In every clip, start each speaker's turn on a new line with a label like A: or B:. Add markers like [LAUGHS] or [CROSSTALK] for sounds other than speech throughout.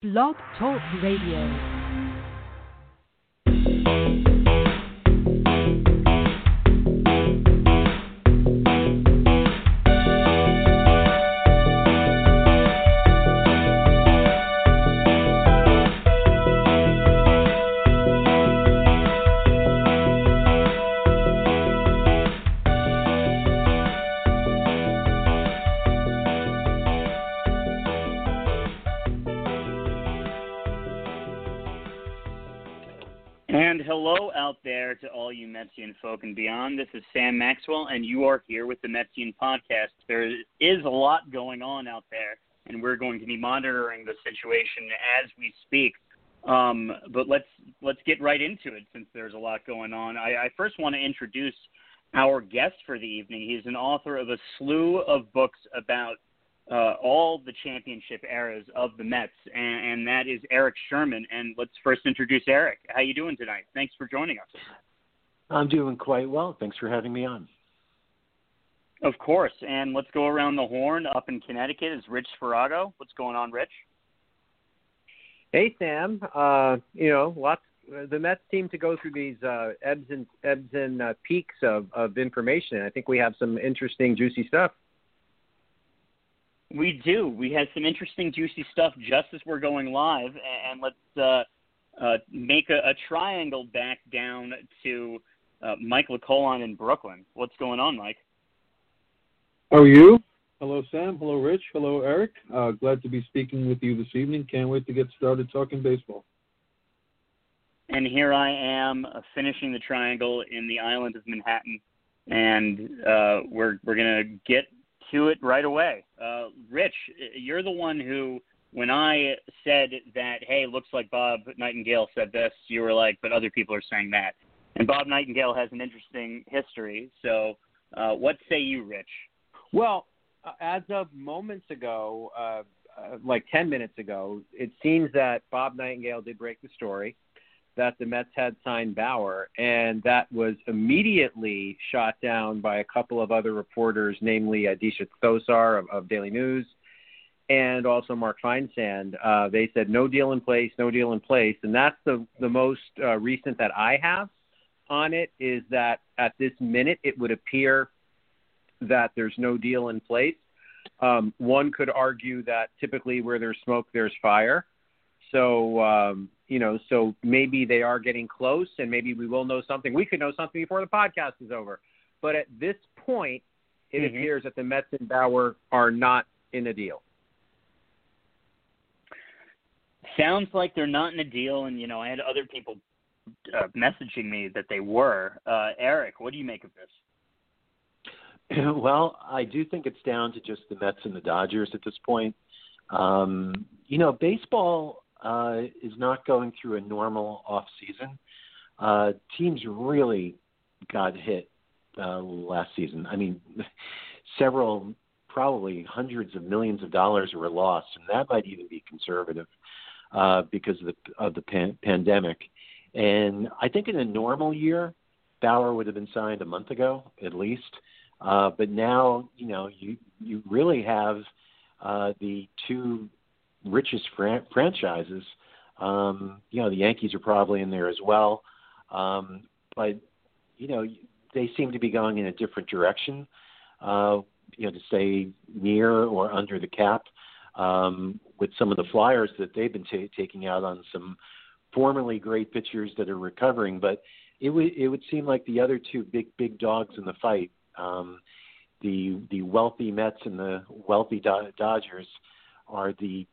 A: Blog Talk Radio.
B: To all you Metsian folk and beyond. This is Sam Maxwell, and you are here with the Metsian podcast. There is a lot going on out there, and we're going to be monitoring the situation as we speak. Um, but let's let's get right into it since there's a lot going on. I, I first want to introduce our guest for the evening. He's an author of a slew of books about uh, all the championship eras of the Mets, and, and, that is Erik Sherman. And let's first introduce Erik. How are you doing tonight? Thanks for joining us.
C: I'm doing quite well. Thanks for having me on.
B: Of course, and let's go around the horn. Up in Connecticut is Rich Sparago. What's going on, Rich?
D: Hey, Sam. Uh, you know, lots. The Mets seem to go through these uh, ebbs and ebbs and uh, peaks of, of information. I think we have some interesting, juicy stuff.
B: We do. We had some interesting, juicy stuff just as we're going live, and let's uh, uh, make a, a, triangle back down to uh, Mike LeColon in Brooklyn. What's going on, Mike?
E: How are you? Hello, Sam. Hello, Rich. Hello, Erik. Uh, glad to be speaking with you this evening. Can't wait to get started talking baseball.
B: And here I am uh, finishing the triangle in the island of Manhattan, and uh, we're we're gonna get to it right away. Uh, Rich, you're the one who, when I said that, hey, looks like Bob Nightingale said this, you were like, but other people are saying that. And Bob Nightingale has an interesting history. So, uh, what say you, Rich?
D: Well, uh, as of moments ago, uh, uh, like 10 minutes ago, it seems that Bob Nightingale did break the story that the Mets had signed Bauer, and that was immediately shot down by a couple of other reporters, namely Aditya Thosar of, of Daily News and also Mark Feinsand. Uh, they said no deal in place, no deal in place, and that's the the most uh, recent that I have on it is that at this minute it would appear that there's no deal in place. Um, one could argue that typically where there's smoke, there's fire. So um, you know, so maybe they are getting close, and maybe we will know something. We could know something before the podcast is over. But at this point, it mm-hmm. appears that the Mets and Bauer are not in a deal.
B: Sounds like they're not in a deal, and you know, I had other people uh, messaging me that they were. Uh, Erik, what do you make of this? [CLEARS THROAT]
C: Well, I do think it's down to just the Mets and the Dodgers at this point. Um, you know, baseball uh, is not going through a normal off season. Uh, teams really got hit uh, last season. I mean, [LAUGHS] several, probably hundreds of millions of dollars were lost, and that might even be conservative uh, because of the of the pan- pandemic. And I think in a normal year, Bauer would have been signed a month ago at least. Uh, but now, you know, you you really have uh, the two richest fran- franchises. Um, you know, the Yankees are probably in there as well, um, but you know, they seem to be going in a different direction. Uh, you know, to stay near or under the cap um, with some of the flyers that they've been t- taking out on some formerly great pitchers that are recovering, but it would it would seem like the other two big big dogs in the fight, um, the the wealthy Mets and the wealthy Do- Dodgers, are the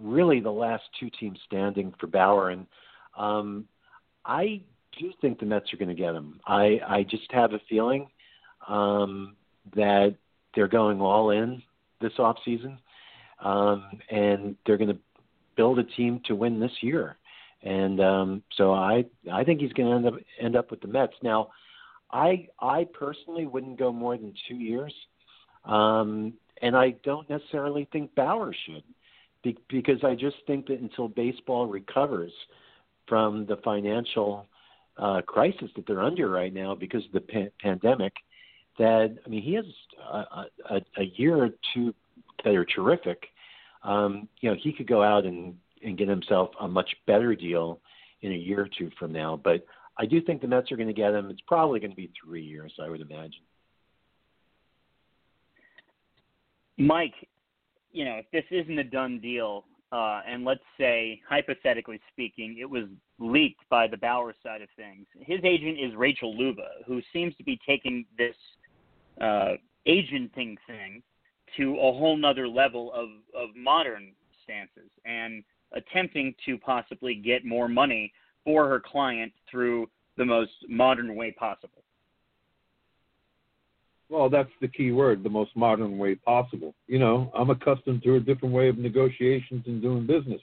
C: really the last two teams standing for Bauer, and um, I do think the Mets are going to get him. I I just have a feeling um, that they're going all in this off season, um, and they're going to build a team to win this year. And um, so I I think he's going to end up end up with the Mets. Now, I I personally wouldn't go more than two years, um, and I don't necessarily think Bauer should be- because I just think that until baseball recovers from the financial uh, crisis that they're under right now because of the pa- pandemic, that I mean he has a, a, a year or two that are terrific. Um, you know, he could go out and and get himself a much better deal in a year or two from now. But I do think the Mets are going to get him. It's probably going to be three years, I would imagine.
B: Mike, you know, if this isn't a done deal, uh, and let's say, hypothetically speaking, it was leaked by the Bauer side of things, his agent is Rachel Luba, who seems to be taking this uh, agenting thing to a whole nother level of, of modern stances and attempting to possibly get more money for her client through the most modern way possible.
E: Well, that's the key word, the most modern way possible. You know, I'm accustomed to a different way of negotiations and doing business.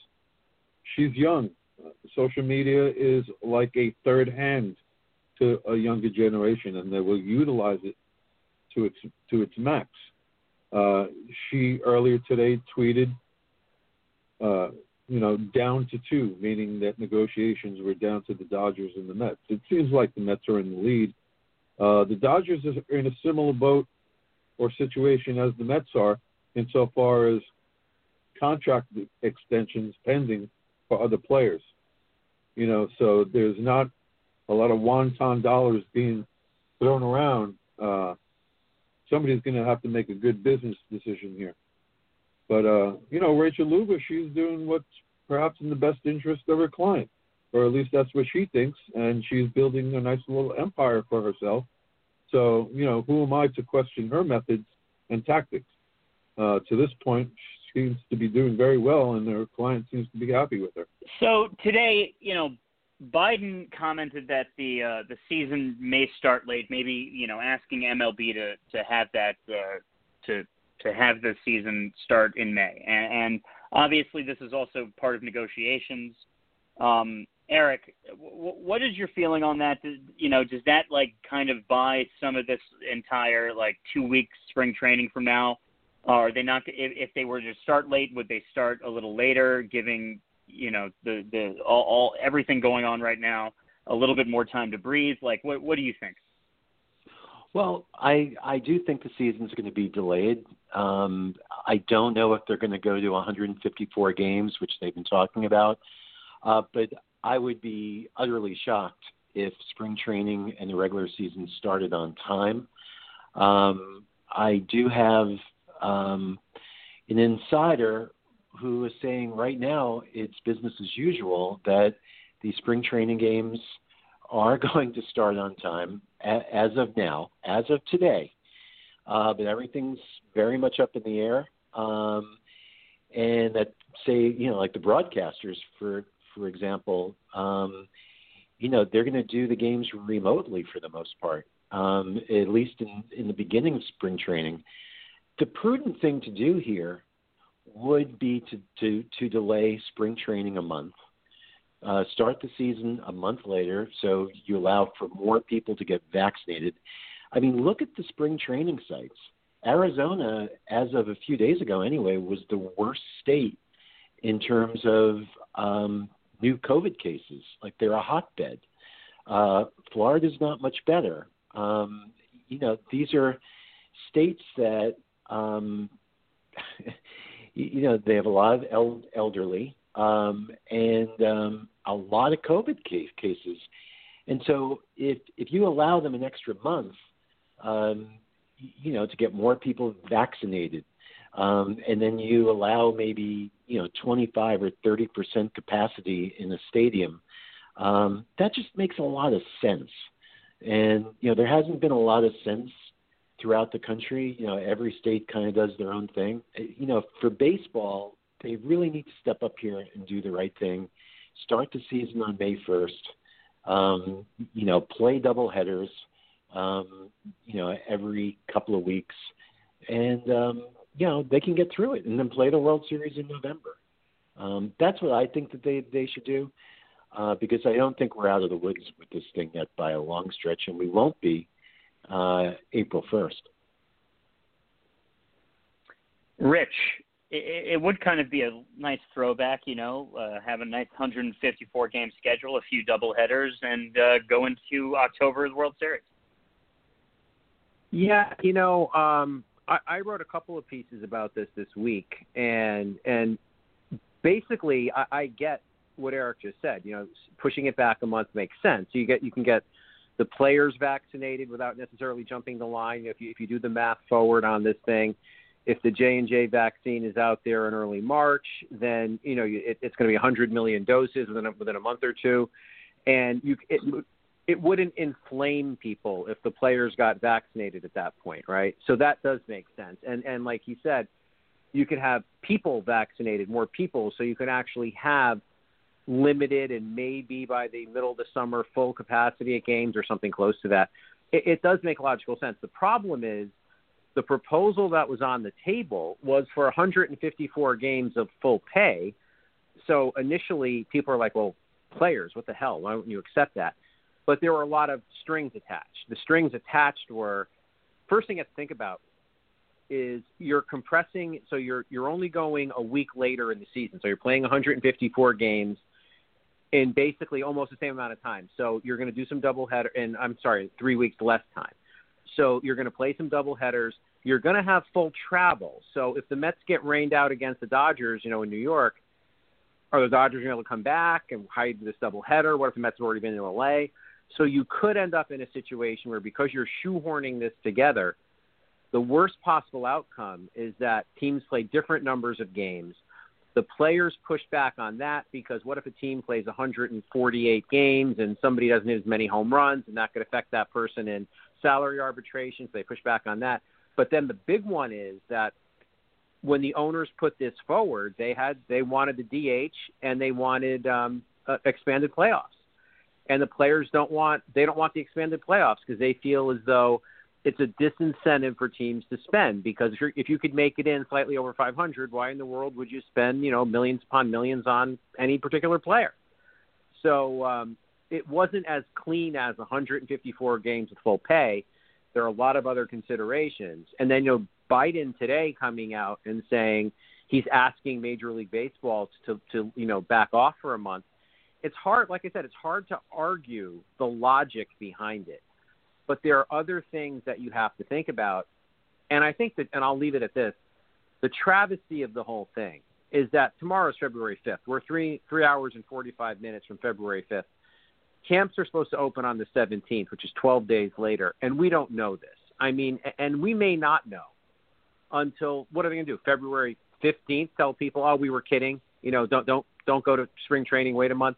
E: She's young. Social media is like a third hand to a younger generation, and they will utilize it to its to its max. Uh, she earlier today tweeted, uh, you know, down to two, meaning that negotiations were down to the Dodgers and the Mets. It seems like the Mets are in the lead uh, the Dodgers are in a similar boat or situation as the Mets are insofar as contract extensions pending for other players. You know, so there's not a lot of wanton dollars being thrown around. Uh, somebody's going to have to make a good business decision here. But uh, you know, Rachel Luba, she's doing what's perhaps in the best interest of her client or at least that's what she thinks, and she's building a nice little empire for herself. So, you know, who am I to question her methods and tactics? Uh, to this point, she seems to be doing very well, and her client seems to be happy with her.
B: So today, you know, Biden commented that the uh, the season may start late, maybe you know, asking MLB to to have that uh, to to have the season start in May, and, and obviously this is also part of negotiations. Um, Erik, w- what is your feeling on that? You know, does that like kind of buy some of this entire like two weeks spring training from now? Are they not? If, if they were to start late, would they start a little later, giving you know the the all, all everything going on right now a little bit more time to breathe? Like, what what do you think?
C: Well, I I do think the season's going to be delayed. Um, I don't know if they're going to go to 154 games, which they've been talking about. Uh, but I would be utterly shocked if spring training and the regular season started on time. Um, I do have um, an insider who is saying right now it's business as usual that the spring training games are [LAUGHS] going to start on time as of now, as of today. Uh, but everything's very much up in the air. Um, and that say, you know, like the broadcasters for for example, um, you know, they're going to do the games remotely for the most part, um, at least in, in the beginning of spring training. The prudent thing to do here would be to, to, to delay spring training a month, uh, start the season a month later so you allow for more people to get vaccinated. I mean, look at the spring training sites. Arizona, as of a few days ago anyway, was the worst state in terms of um, new COVID cases. Like they're a hotbed. Uh, Florida's not much better. Um, you know, these are states that, um, [LAUGHS] you know, they have a lot of el- elderly um, and um, a lot of COVID case- cases. And so, if if you allow them an extra month, um, you know, to get more people vaccinated, um, and then you allow maybe you know 25 or 30 percent capacity in a stadium, um, that just makes a lot of sense. And you know there hasn't been a lot of sense throughout the country. You know every state kind of does their own thing. You know for baseball, they really need to step up here and do the right thing. Start the season on May 1st. Um, you know play double headers. Um, you know every couple of weeks, and um, you know they can get through it and then play the World Series in November. Um, that's what I think that they they should do, uh, because I don't think we're out of the woods with this thing yet by a long stretch, and we won't be uh, April first.
B: Rich, it, it would kind of be a nice throwback, you know, uh, have a nice 154 game schedule, a few double headers, and uh, go into October the World Series.
D: Yeah, you know, um, I, I wrote a couple of pieces about this this week, and and basically, I, I get what Erik just said. You know, pushing it back a month makes sense. You get you can get the players vaccinated without necessarily jumping the line. If you if you do the math forward on this thing, if the J and J vaccine is out there in early March, then you know it, it's going to be 100 million doses within a, within a month or two, and you it it wouldn't inflame people if the players got vaccinated at that point, right? So that does make sense. And and like he said, you could have people vaccinated, more people, so you can actually have limited and maybe by the middle of the summer full capacity at games or something close to that. It, it does make logical sense. The problem is the proposal that was on the table was for 154 games of full pay. So initially, people are like, well, players, what the hell? Why don't you accept that? But there were a lot of strings attached. The strings attached were first thing you have to think about is you're compressing so you're you're only going a week later in the season. So you're playing 154 games in basically almost the same amount of time. So you're going to do some double header and I'm sorry, 3 weeks less time. So you're going to play some double headers. You're going to have full travel. So if the Mets get rained out against the Dodgers, you know, in New York, are the Dodgers going to be able to come back and hide this double header? What if the Mets have already been in LA? So you could end up in a situation where because you're shoehorning this together, the worst possible outcome is that teams play different numbers of games. The players push back on that because what if a team plays 148 games and somebody doesn't hit as many home runs and that could affect that person in salary arbitration? So they push back on that. But then the big one is that when the owners put this forward, they had they wanted the DH and they wanted um, uh, expanded playoffs, and the players don't want they don't want the expanded playoffs because they feel as though it's a disincentive for teams to spend because if, you're, if you could make it in slightly over 500, why in the world would you spend you know millions upon millions on any particular player? So um, it wasn't as clean as 154 games with full pay. There are a lot of other considerations, and then you know Biden today coming out and saying he's asking Major League Baseball to to you know back off for a month. It's hard, like I said, it's hard to argue the logic behind it, but there are other things that you have to think about, and I think that, and I'll leave it at this: the travesty of the whole thing is that tomorrow is February 5th. We're three three hours and 45 minutes from February 5th. Camps are supposed to open on the 17th, which is 12 days later, and we don't know this. I mean, and we may not know until what are they going to do? February 15th? Tell people, oh, we were kidding. You know, don't don't don't go to spring training. Wait a month.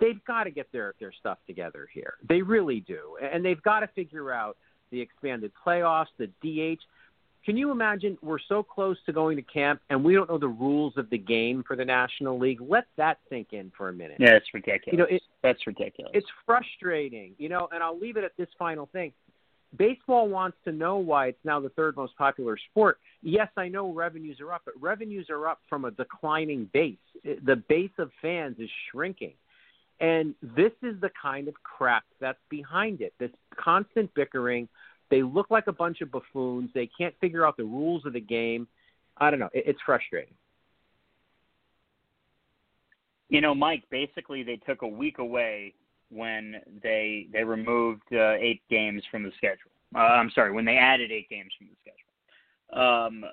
D: They've got to get their their stuff together here. They really do, and they've got to figure out the expanded playoffs, the DH. Can you imagine we're so close to going to camp and we don't know the rules of the game for the National League? Let that sink in for a minute.
B: Yeah, it's ridiculous.
D: You know, it,
B: that's ridiculous.
D: It's frustrating, you know, and I'll leave it at this final thing baseball wants to know why it's now the third most popular sport. Yes, I know revenues are up, but revenues are up from a declining base. The base of fans is shrinking. And this is the kind of crap that's behind it this constant bickering. They look like a bunch of buffoons. They can't figure out the rules of the game. I don't know. It's frustrating.
B: You know, Mike, basically they took a week away when they they removed uh, eight games from the schedule. Uh, I'm sorry, when they added eight games from the schedule. Um,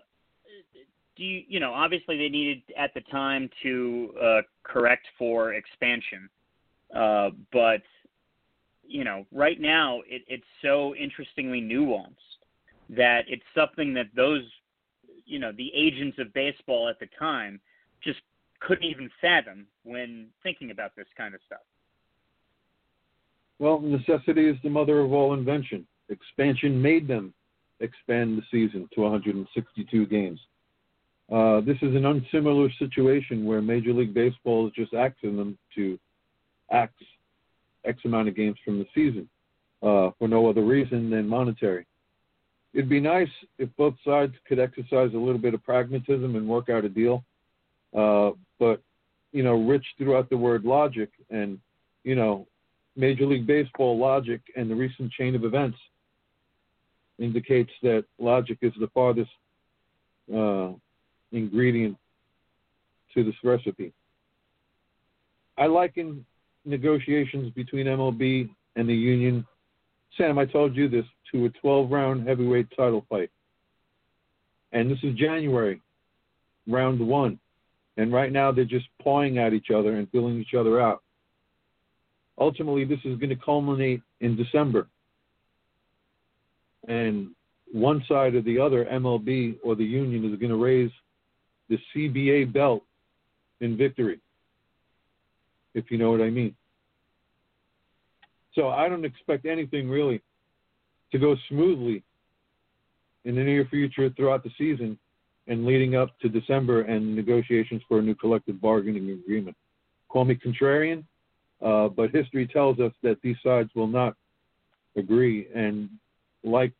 B: do you you know obviously they needed at the time to uh, correct for expansion, uh, but you know right now it, it's so interestingly nuanced that it's something that those you know the agents of baseball at the time just couldn't even fathom when thinking about this kind of stuff.
E: Well, necessity is the mother of all invention. Expansion made them expand the season to 162 games. Uh, this is an unsimilar situation where Major League Baseball is just asking them to ax X amount of games from the season uh, for no other reason than monetary. It'd be nice if both sides could exercise a little bit of pragmatism and work out a deal. Uh, but, you know, Rich threw out the word logic, and, you know, Major League Baseball logic and the recent chain of events indicates that logic is the farthest uh, ingredient to this recipe. I liken negotiations between MLB and the union, Sam, I told you this, to a 12 round heavyweight title fight. And this is January, round one. And right now they're just pawing at each other and feeling each other out. Ultimately, this is going to culminate in December. And one side or the other, MLB or the union, is going to raise the CBA belt in victory, if you know what I mean. So I don't expect anything really to go smoothly in the near future throughout the season and leading up to December and negotiations for a new collective bargaining agreement. Call me contrarian, uh, but history tells us that these sides will not agree. And like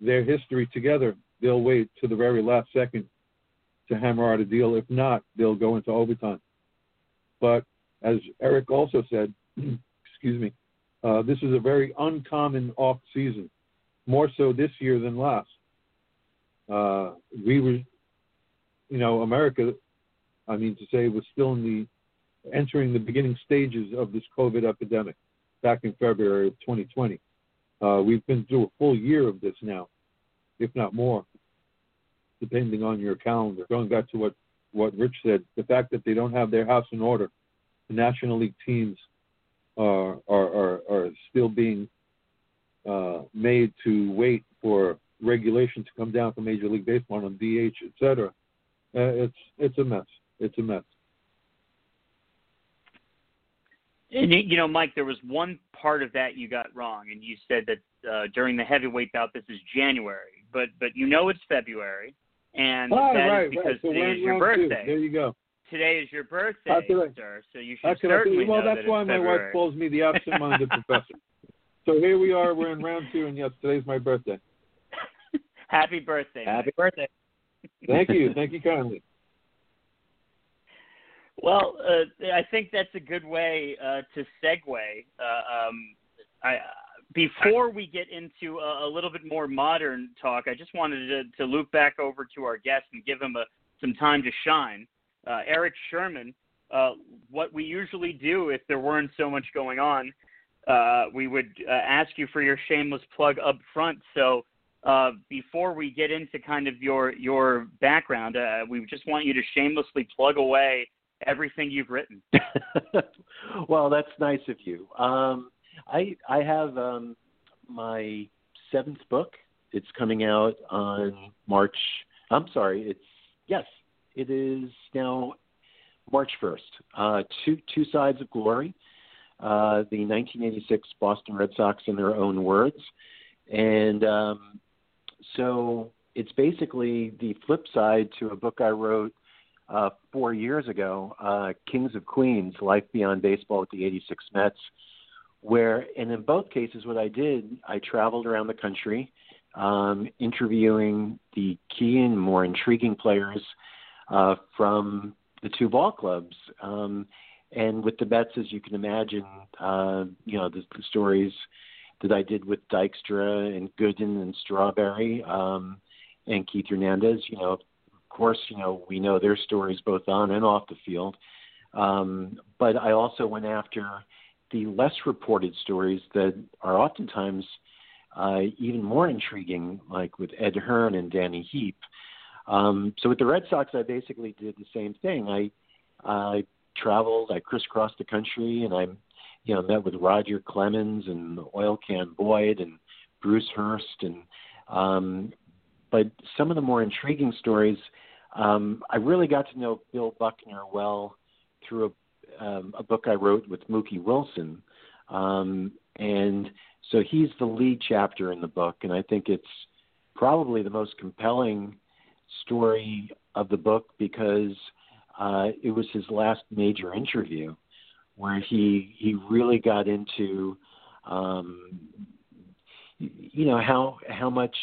E: their history together, they'll wait to the very last second to hammer out a deal. If not, they'll go into overtime. But as Erik also said, [CLEARS THROAT] excuse me, uh, this is a very uncommon off season, more so this year than last. Uh, we were, you know, America, I mean to say, was still in the entering the beginning stages of this COVID epidemic back in February of 2020. Uh, we've been through a full year of this now, if not more, depending on your calendar. Going back to what, what Rich said, the fact that they don't have their house in order, the National League teams are, are, are, are still being uh, made to wait for regulation to come down from Major League Baseball on DH, etc. Uh, it's it's a mess. It's a mess.
B: And you know, Mike, there was one part of that you got wrong, and you said that uh, during the heavyweight bout, this is January, but but you know it's February, and
E: oh,
B: that
E: right,
B: is because
E: right. So
B: today is your birthday.
E: Two. There you go.
B: Today is your birthday,
E: I,
B: sir. So you should certainly
E: Well, that's
B: that
E: why my
B: February.
E: wife calls me the absent-minded [LAUGHS] professor. So here we are. We're in round two, and yes, today's my birthday. [LAUGHS]
B: Happy birthday!
D: Happy
B: Mike.
D: birthday. [LAUGHS]
E: Thank you. Thank you kindly.
B: Well, uh, I think that's a good way uh, to segue. Uh, um, I, before we get into a, a little bit more modern talk, I just wanted to, to loop back over to our guest and give him a, some time to shine. Uh, Erik Sherman, uh, what we usually do if there weren't so much going on, uh, we would uh, ask you for your shameless plug up front. So uh, before we get into kind of your your background, uh, we just want you to shamelessly plug away everything you've written. [LAUGHS]
C: well, that's nice of you. Um, I I have um, my seventh book. It's coming out on March. I'm sorry. It's yes. It is now March 1st. Uh, two two sides of glory. Uh, the 1986 Boston Red Sox in their own words, and um, so it's basically the flip side to a book I wrote uh, four years ago, uh, Kings of Queens: Life Beyond Baseball with the '86 Mets, where, and in both cases, what I did, I traveled around the country, um, interviewing the key and more intriguing players uh, from the two ball clubs. Um, and with the Mets as you can imagine, uh, you know the, the stories that I did with Dykstra and Gooden and Strawberry um, and Keith Hernandez. You know, of course, you know we know their stories both on and off the field. Um, but I also went after the less reported stories that are oftentimes uh, even more intriguing, like with Ed Hearn and Danny Heep. Um, so with the Red Sox, I basically did the same thing. I I traveled, I crisscrossed the country, and I, you know, met with Roger Clemens and Oil Can Boyd and Bruce Hurst, and um, but some of the more intriguing stories, um, I really got to know Bill Buckner well through a, um, a book I wrote with Mookie Wilson, um, and so he's the lead chapter in the book, and I think it's probably the most compelling story of the book because uh, it was his last major interview where he he really got into um, you know how how much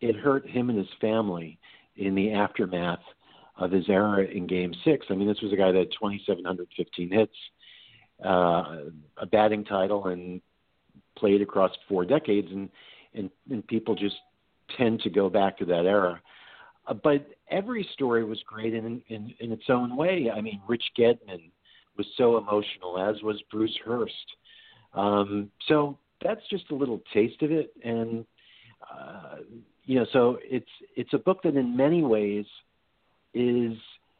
C: it hurt him and his family in the aftermath of his era in Game Six. I mean, this was a guy that had 2,715 hits, uh, a batting title, and played across four decades, and and, and people just tend to go back to that era. Uh, but every story was great in, in in its own way. I mean, Rich Gedman was so emotional, as was Bruce Hurst. Um, so that's just a little taste of it, and uh, you know, so it's it's a book that in many ways is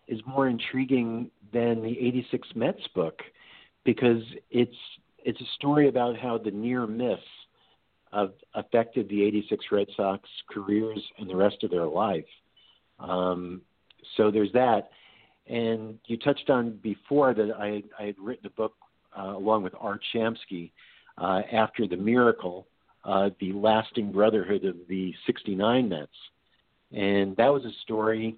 C: is more intriguing than the 86 Mets book because it's it's a story about how the near miss of affected the 86 Red Sox careers and the rest of their life. Um, so there's that. And you touched on before that I, I had written a book uh, along with Art Shamsky uh, after the miracle, uh, the lasting brotherhood of the 69 Mets. And that was a story,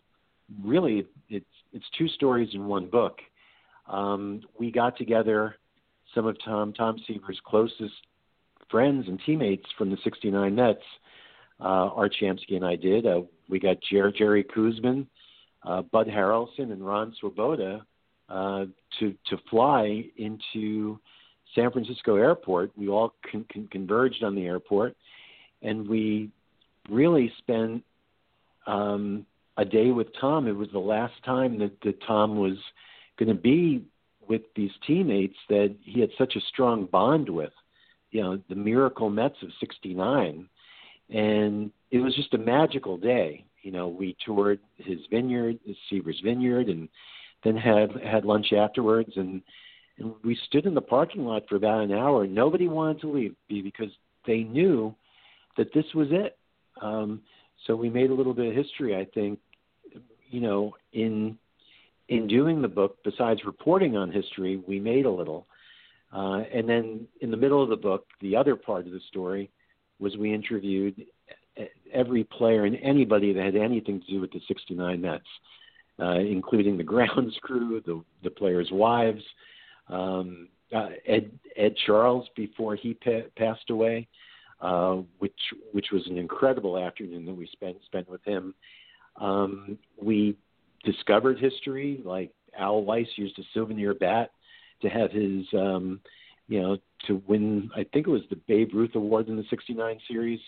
C: really, it's, it's two stories in one book. Um, we got together some of Tom Tom Seaver's closest friends and teammates from the 69 Mets. Uh, Art Shamsky and I did. Uh, we got Jer- Jerry Koosman, uh, Bud Harrelson, and Ron Swoboda uh, to to fly into San Francisco Airport. We all con- con- converged on the airport, and we really spent um, a day with Tom. It was the last time that, that Tom was going to be with these teammates that he had such a strong bond with. You know, the Miracle Mets of '69, and it was just a magical day. You know, we toured his vineyard, his Seaver's vineyard, and then had had lunch afterwards, and and we stood in the parking lot for about an hour. Nobody wanted to leave because they knew that this was it. Um, so we made a little bit of history, I think, you know, in in doing the book. Besides reporting on history, we made a little. Uh, and then in the middle of the book, the other part of the story was we interviewed every player and anybody that had anything to do with the 69 Mets, uh, including the [LAUGHS] grounds crew, the, the players' wives, um, uh, Ed, Ed Charles before he pa- passed away, uh, which which was an incredible afternoon that we spent spent with him. Um, we discovered history, like Al Weis used a souvenir bat to have his, um, you know, to win. I think it was the Babe Ruth Award in the '69 series.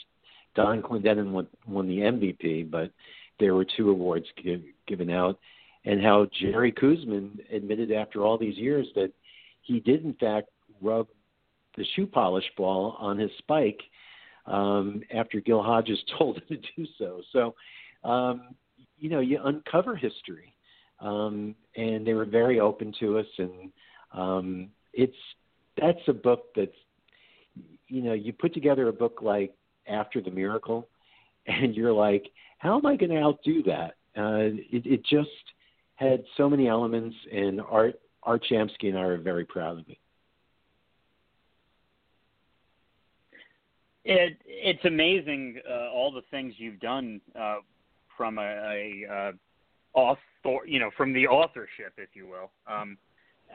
C: Don Clendenon won, won the MVP, but there were two awards give, given out. And how Jerry Koosman admitted after all these years that he did in fact rub the shoe polish ball on his spike um, after Gil Hodges [LAUGHS] told him to do so. So, um, you know, you uncover history, um, and they were very open to us, and um, it's that's a book that's you know you put together a book like After the Miracle, [LAUGHS] and you're like, how am I going to outdo that? Uh, it, it just had so many elements, and Art Art Shamsky and I are very proud of it.
B: It it's amazing uh, all the things you've done uh, from a, a uh, author, you know, from the authorship, if you will. Um,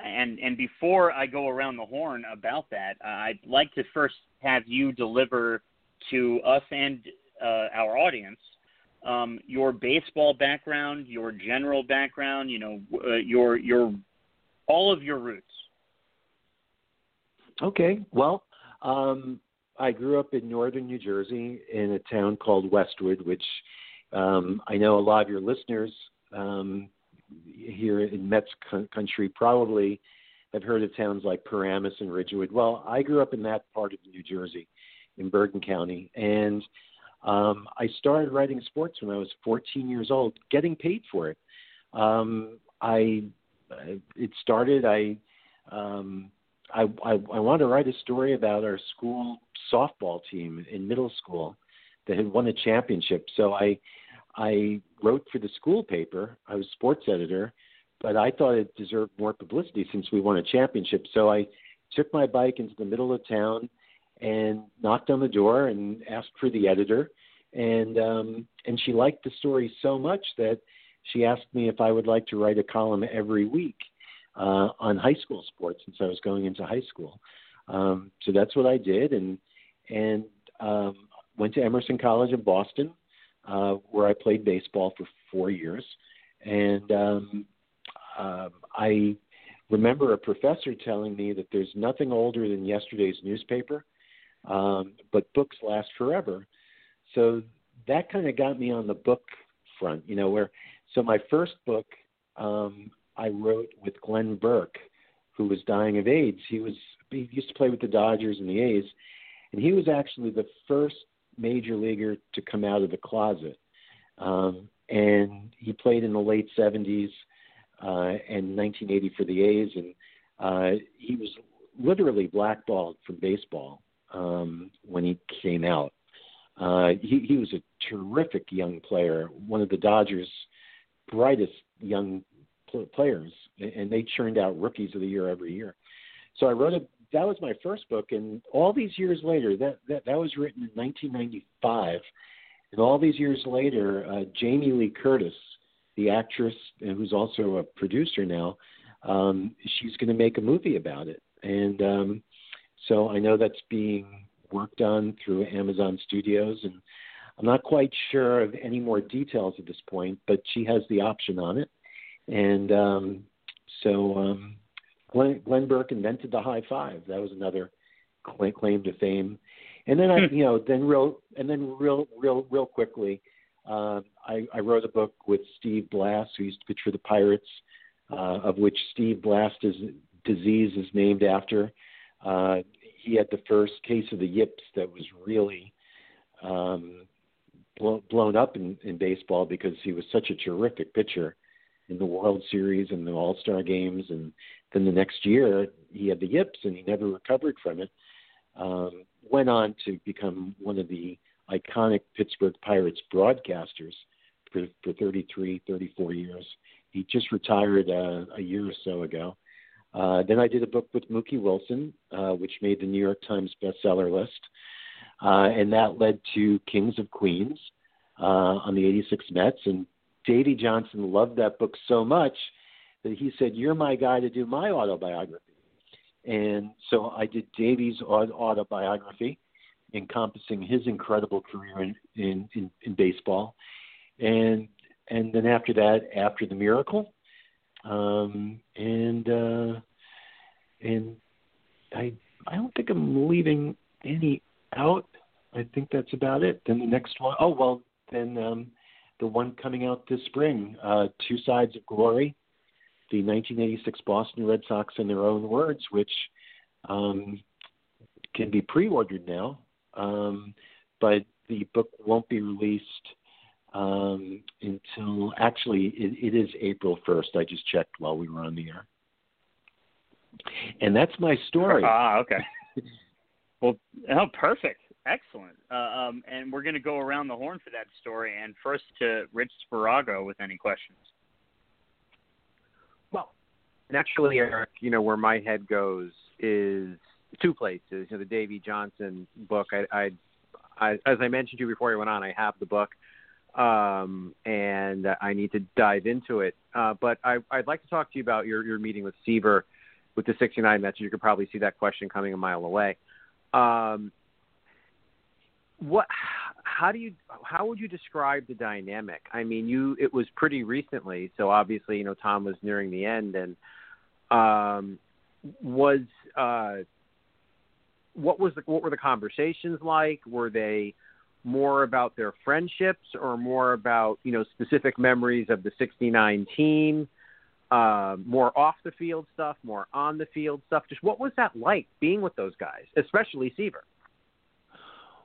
B: and and before I go around the horn about that, uh, I'd like to first have you deliver to us and uh, our audience um, your baseball background, your general background, you know, uh, your your all of your roots.
C: Okay, well, um, I grew up in northern New Jersey in a town called Westwood, which um, I know a lot of your listeners um, here in Mets country probably have heard of towns like Paramus and Ridgewood. Well, I grew up in that part of New Jersey, in Bergen County, and um, I started writing sports when I was 14 years old, getting paid for it. Um, I it started. I um, I, I I wanted to write a story about our school softball team in middle school that had won a championship. So I I wrote for the school paper. I was sports editor, but I thought it deserved more publicity since we won a championship. So I took my bike into the middle of town and knocked on the door and asked for the editor. And um, and she liked the story so much that she asked me if I would like to write a column every week uh, on high school sports since I was going into high school. Um, so that's what I did, and and um, went to Emerson College in Boston, uh, where I played baseball for four years. And um, uh, I remember a professor telling me that there's nothing older than yesterday's newspaper, um, but books last forever. So that kind of got me on the book front, you know, where so my first book um, I wrote with Glenn Burke, who was dying of AIDS. He was he used to play with the Dodgers and the A's, and he was actually the first major leaguer to come out of the closet. Um, and he played in the late 70s uh, and 1980 for the A's, and uh, he was literally blackballed from baseball um, when he came out. Uh, he, he was a terrific young player, one of the Dodgers' brightest young players, and they churned out rookies of the year every year. So I wrote a that was my first book, and all these years later, that that, that was written in 1995, and all these years later, uh, Jamie Lee Curtis, the actress who's also a producer now, um, she's going to make a movie about it, and um, so I know that's being worked on through Amazon Studios, and I'm not quite sure of any more details at this point, but she has the option on it, and um, so. Um, Glenn, Glenn Burke invented the high five. That was another claim to fame. And then I, hmm. you know, then real, and then real, real, real quickly, uh, I, I wrote a book with Steve Blass, who used to pitch for the Pirates, uh, of which Steve Blass's disease is named after. Uh, he had the first case of the yips that was really um, blow, blown up in, in baseball because he was such a terrific pitcher in the World Series and the All Star games, and then the next year he had the yips and he never recovered from it. Um, went on to become one of the iconic Pittsburgh Pirates broadcasters for, for 33, 34 years. He just retired uh, a year or so ago. Uh, then I did a book with Mookie Wilson, uh, which made the New York Times bestseller list, uh, and that led to Kings of Queens uh, on the '86 Mets. And Davey Johnson loved that book so much that he said, "You're my guy to do my autobiography." And so I did Davey's autobiography, encompassing his incredible career in in, in, in baseball, and and then after that, after the miracle, um, and uh, and I I don't think I'm leaving any out. I think that's about it. Then the next one, oh well, then um, the one coming out this spring, uh, Two Sides of Glory, the 1986 Boston Red Sox in their own words, which um, can be pre-ordered now, um, but the book won't be released um, until actually it, it is April 1st. I just checked while we were on the air, and that's my story.
B: Ah, okay. [LAUGHS] well, oh, perfect. Excellent. Uh, um, and we're going to go around the horn for that story. And first to Rich Sparago with any questions.
D: Well, naturally, Erik, you know, where my head goes is two places. You know, the Davey Johnson book. I, I, I as I mentioned to you before I went on, I have the book, um, and I need to dive into it. Uh, but I, I'd like to talk to you about your your meeting with Seaver with the 69 Mets. You could probably see that question coming a mile away. Um, what how do you how would you describe the dynamic? I mean you it was pretty recently so obviously you know tom was nearing the end and um was uh what was the what were the conversations like? Were they more about their friendships or more about you know specific memories of the 69 team? Uh, more off the field stuff more on the field stuff? Just what was that like being with those guys especially seaver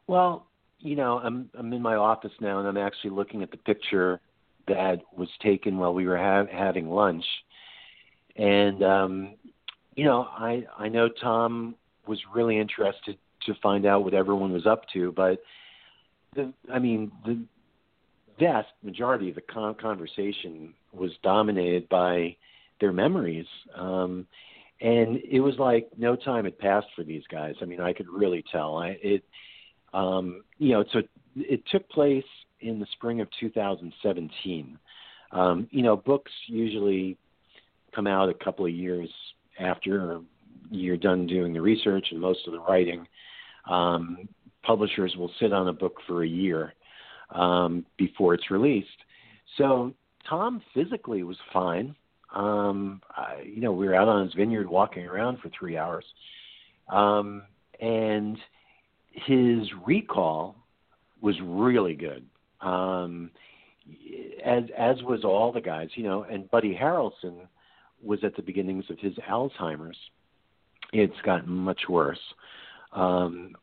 C: well, you know, I'm I'm in my office now, and I'm actually looking at the picture that was taken while we were ha- having lunch, and um, you know, I I know Tom was really interested to find out what everyone was up to, but the I mean the vast majority of the con- conversation was dominated by their memories. Um, and it was like no time had passed for these guys. I mean, I could really tell. I it um, you know, so it took place in the spring of 2017. Um, you know, books usually come out a couple of years after you're done doing the research and most of the writing. Um, publishers will sit on a book for a year um, before it's released. So Tom physically was fine. Um, I, you know, we were out on his vineyard walking around for three hours. Um, and his recall was really good. Um, as as was all the guys, you know, and Buddy Harrelson was at the beginnings of his Alzheimer's. It's gotten much worse. Um,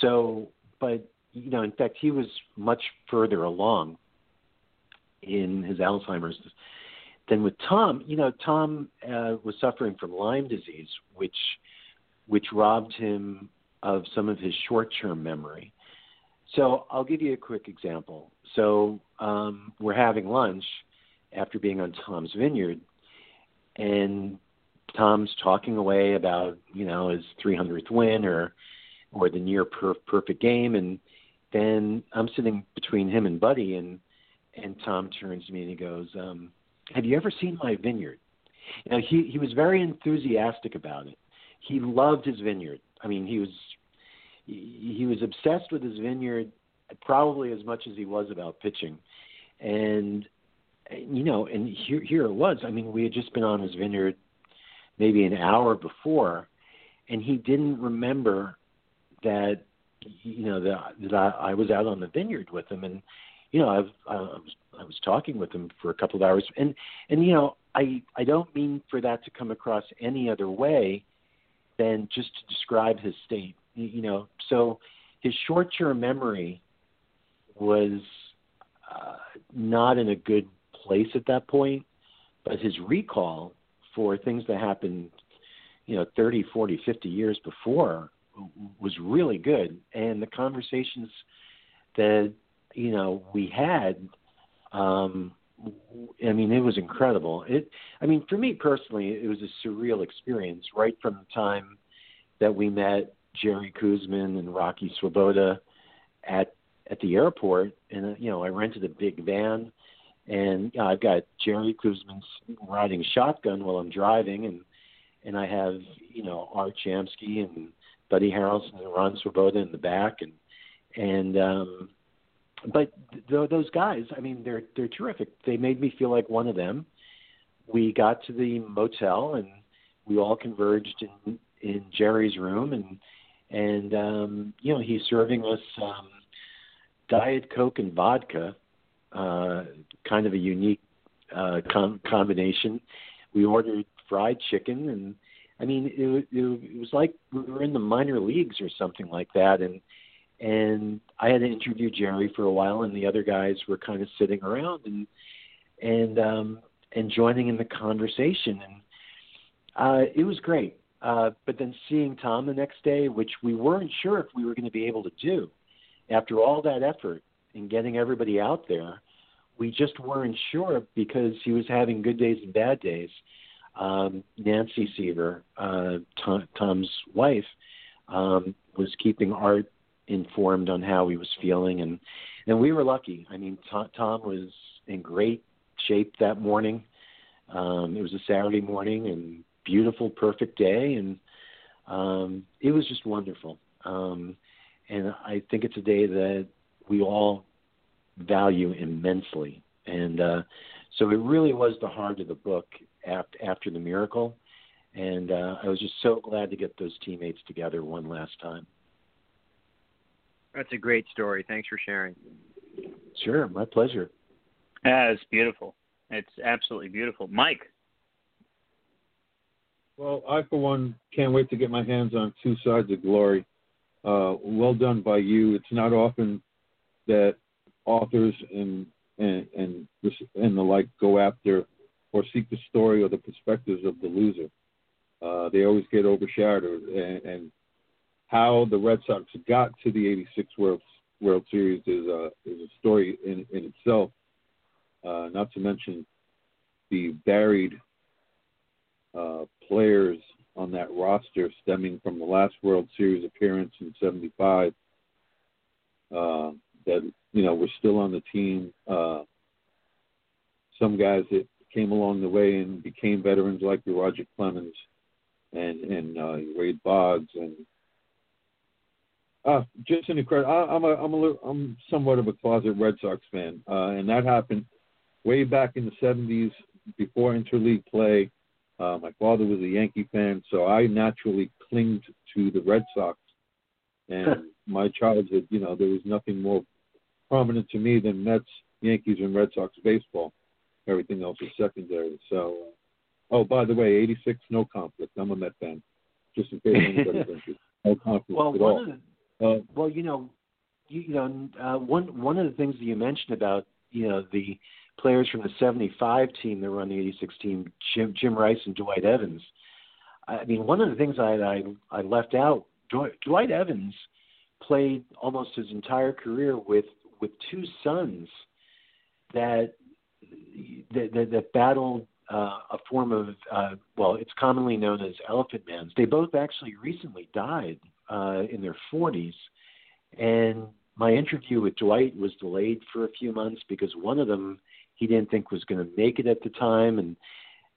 C: so, but you know, in fact, he was much further along in his Alzheimer's than with Tom, you know, Tom uh, was suffering from Lyme disease, which which robbed him of some of his short-term memory. So I'll give you a quick example. So um, we're having lunch after being on Tom's Vineyard, and Tom's talking away about you know his 300th win or or the near per- perfect game, and then I'm sitting between him and Buddy, and and Tom turns to me and he goes, um, "Have you ever seen my vineyard?" Know, he he was very enthusiastic about it. He loved his vineyard. I mean, he was he, was obsessed with his vineyard, probably as much as he was about pitching, and you know, and here here it was. I mean, we had just been on his vineyard maybe an hour before, and he didn't remember that you know that that I, I was out on the vineyard with him, and you know I've I was I was talking with him for a couple of hours, and and you know I I don't mean for that to come across any other way than just to describe his state, you know. So his short-term memory was uh, not in a good place at that point, but his recall for things that happened, you know, 30, 40, 50 years before was really good. And the conversations that, you know, we had, um, I mean, it was incredible. It, I mean, for me personally, it was a surreal experience right from the time that we met Jerry Koosman and Rocky Swoboda at at the airport, and you know, I rented a big van and you know, I've got Jerry Koosman riding shotgun while I'm driving, and and I have you know Art Shamsky and Buddy Harrelson and Ron Swoboda in the back, and and um, but th- those guys, I mean, they're they're terrific. They made me feel like one of them. We got to the motel and we all converged in in Jerry's room, and and um, you know he's serving us um, diet coke and vodka uh, kind of a unique uh, com- combination. We ordered fried chicken, and I mean, it, it, it was like we were in the minor leagues or something like that. And and I had to interview Jerry for a while, and the other guys were kind of sitting around and and um, and joining in the conversation, and uh, it was great. Uh, but then seeing Tom the next day, which we weren't sure if we were going to be able to do, after all that effort in getting everybody out there, we just weren't sure because he was having good days and bad days. Um, Nancy Seaver, uh, Tom, Tom's wife, um, was keeping Art informed on how he was feeling, and and we were lucky. I mean, Tom, Tom was in great shape that morning. Um, it was a Saturday morning and beautiful, perfect day, and um, it was just wonderful. Um, and I think it's a day that we all value immensely. And uh, so it really was the heart of the book after, after the miracle. And uh, I was just so glad to get those teammates together one last time.
D: That's a great story. Thanks for sharing.
C: Sure, my pleasure.
B: Yeah, it's beautiful. It's absolutely beautiful. Mike.
E: Well, I, for one, can't wait to get my hands on Two Sides of Glory. Uh, well done by you. It's not often that authors and and and, this, and the like go after or seek the story or the perspectives of the loser. Uh, they always get overshadowed, and, and how the Red Sox got to the '86 World World Series is a is a story in in itself. Uh, not to mention the buried uh, players on that roster stemming from the last World Series appearance in '75 uh, that you know were still on the team. Uh, some guys that came along the way and became veterans like Roger Clemens and and uh, Wade Boggs and uh, just an incredible. I, I'm a I'm a I'm somewhat of a closet Red Sox fan, uh, and that happened way back in the '70s before interleague play. Uh, my father was a Yankee fan, so I naturally clinged to the Red Sox. And [LAUGHS] my childhood, you know, there was nothing more prominent to me than Mets, Yankees, and Red Sox baseball. Everything else is secondary. So, uh, oh, by the way, '86, no conflict. I'm a Met fan. Just in case anybody's [LAUGHS] interested, no conflict
C: well,
E: at all.
C: The,
E: uh,
C: well, you know, you, you know, uh, one one of the things that you mentioned about you know the players from the 75 team that were on the 86 team, Jim, Jim Rice and Dwight Evans. I mean, one of the things I, I, I left out, Dwight, Evans played almost his entire career with, with two sons that, that, that, that battled uh, a form of, uh, well, it's commonly known as elephant mans. They both actually recently died uh, in their 40s. And my interview with Dwight was delayed for a few months because one of them he didn't think was going to make it at the time, and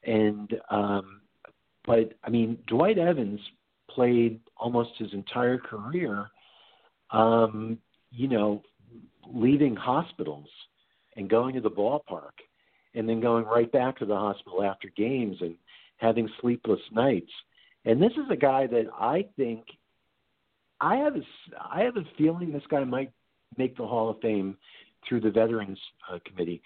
C: and um, but I mean Dwight Evans played almost his entire career, um, you know, leaving hospitals and going to the ballpark, and then going right back to the hospital after games and having sleepless nights. And this is a guy that I think I have a, I have a feeling this guy might make the Hall of Fame through the Veterans uh, Committee.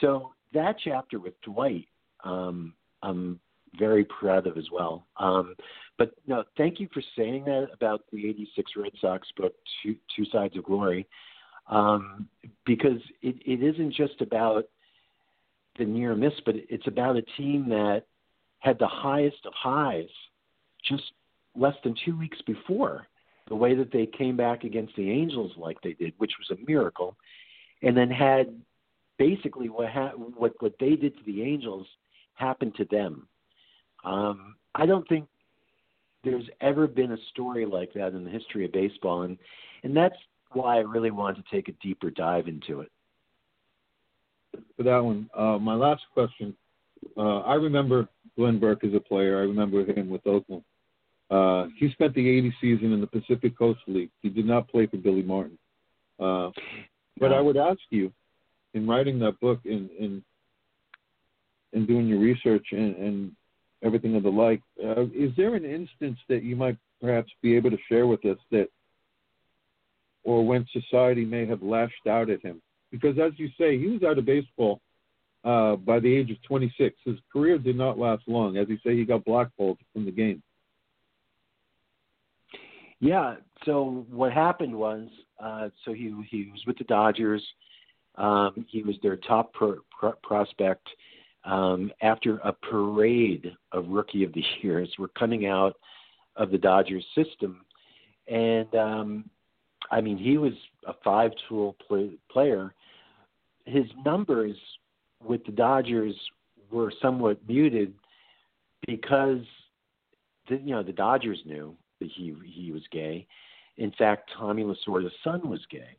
C: So that chapter with Dwight, um, I'm very proud of as well. Um, but no, thank you for saying that about the '86 Red Sox book, Two, Two Sides of Glory, um, because it, it isn't just about the near miss, but it's about a team that had the highest of highs just less than two weeks before. The way that they came back against the Angels like they did, which was a miracle, and then had basically what ha- what what they did to the Angels happened to them. Um, I don't think there's ever been a story like that in the history of baseball, and and that's why I really wanted to take a deeper dive into it.
E: For that one, uh, my last question. Uh, I remember Glenn Burke as a player. I remember him with Oakland. Uh, he spent the 80 season in the Pacific Coast League. He did not play for Billy Martin. Uh, but I would ask you, in writing that book and and and doing your research and, and everything of the like, uh, is there an instance that you might perhaps be able to share with us that, or when society may have lashed out at him? Because as you say, he was out of baseball uh, by the age of 26. His career did not last long. As you say, he got blackballed from the game.
C: Yeah. So what happened was, uh, so he he was with the Dodgers. Um, he was their top pro, pro, prospect. Um, after a parade of rookie of the years, were coming out of the Dodgers system, and um, I mean he was a five-tool play, player. His numbers with the Dodgers were somewhat muted because the, you know the Dodgers knew that he he was gay. In fact, Tommy Lasorda's son was gay,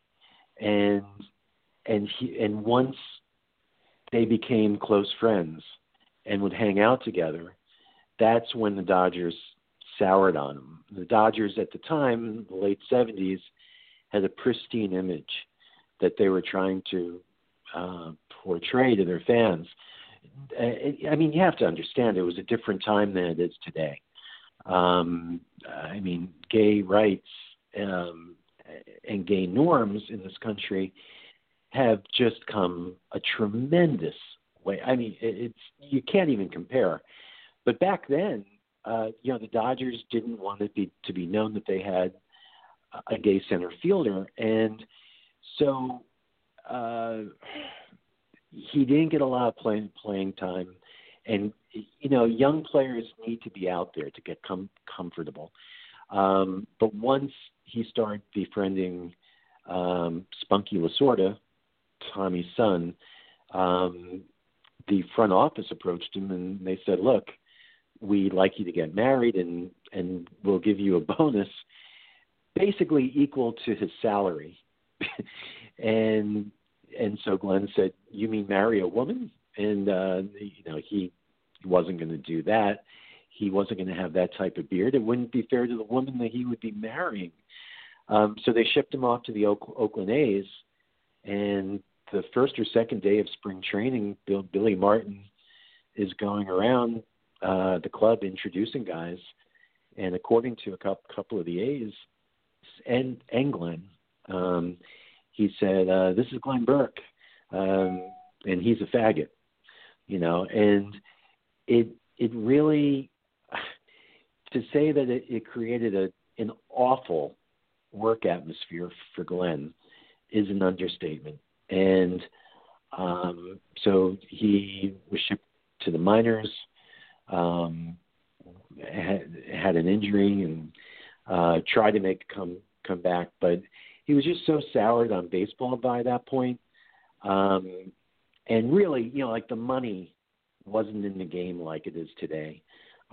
C: and and he and once they became close friends and would hang out together, that's when the Dodgers soured on him. The Dodgers at the time, the late '70s, had a pristine image that they were trying to uh, portray to their fans. I mean, you have to understand it was a different time than it is today. Um, I mean, gay rights um, and gay norms in this country have just come a tremendous way. I mean, it's you can't even compare. But back then, uh, you know, the Dodgers didn't want it be, to be known that they had a gay center fielder, and so uh, he didn't get a lot of playing playing time. And you know, young players need to be out there to get com- comfortable. Um, but once he started befriending um, Spunky Lasorda, Tommy's son, um, the front office approached him and they said, "Look, we'd like you to get married and and we'll give you a bonus, basically equal to his salary." [LAUGHS] and and so Glenn said, "You mean marry a woman?" And uh, you know he wasn't going to do that. He wasn't going to have that type of beard. It wouldn't be fair to the woman that he would be marrying. Um, so they shipped him off to the Oak, Oakland A's, and the first or second day of spring training, Bill, Billy Martin is going around uh, the club introducing guys, and according to a couple, couple of the A's and Glenn, um, he said, uh, "This is Glenn Burke, um, and he's a faggot," you know, and it it really to say that it, it created a an awful work atmosphere for Glenn is an understatement. And Um, so he was shipped to the minors, um, had, had an injury, and uh, tried to make come come back, but he was just so soured on baseball by that point. Um, and really, you know, like the money wasn't in the game like it is today.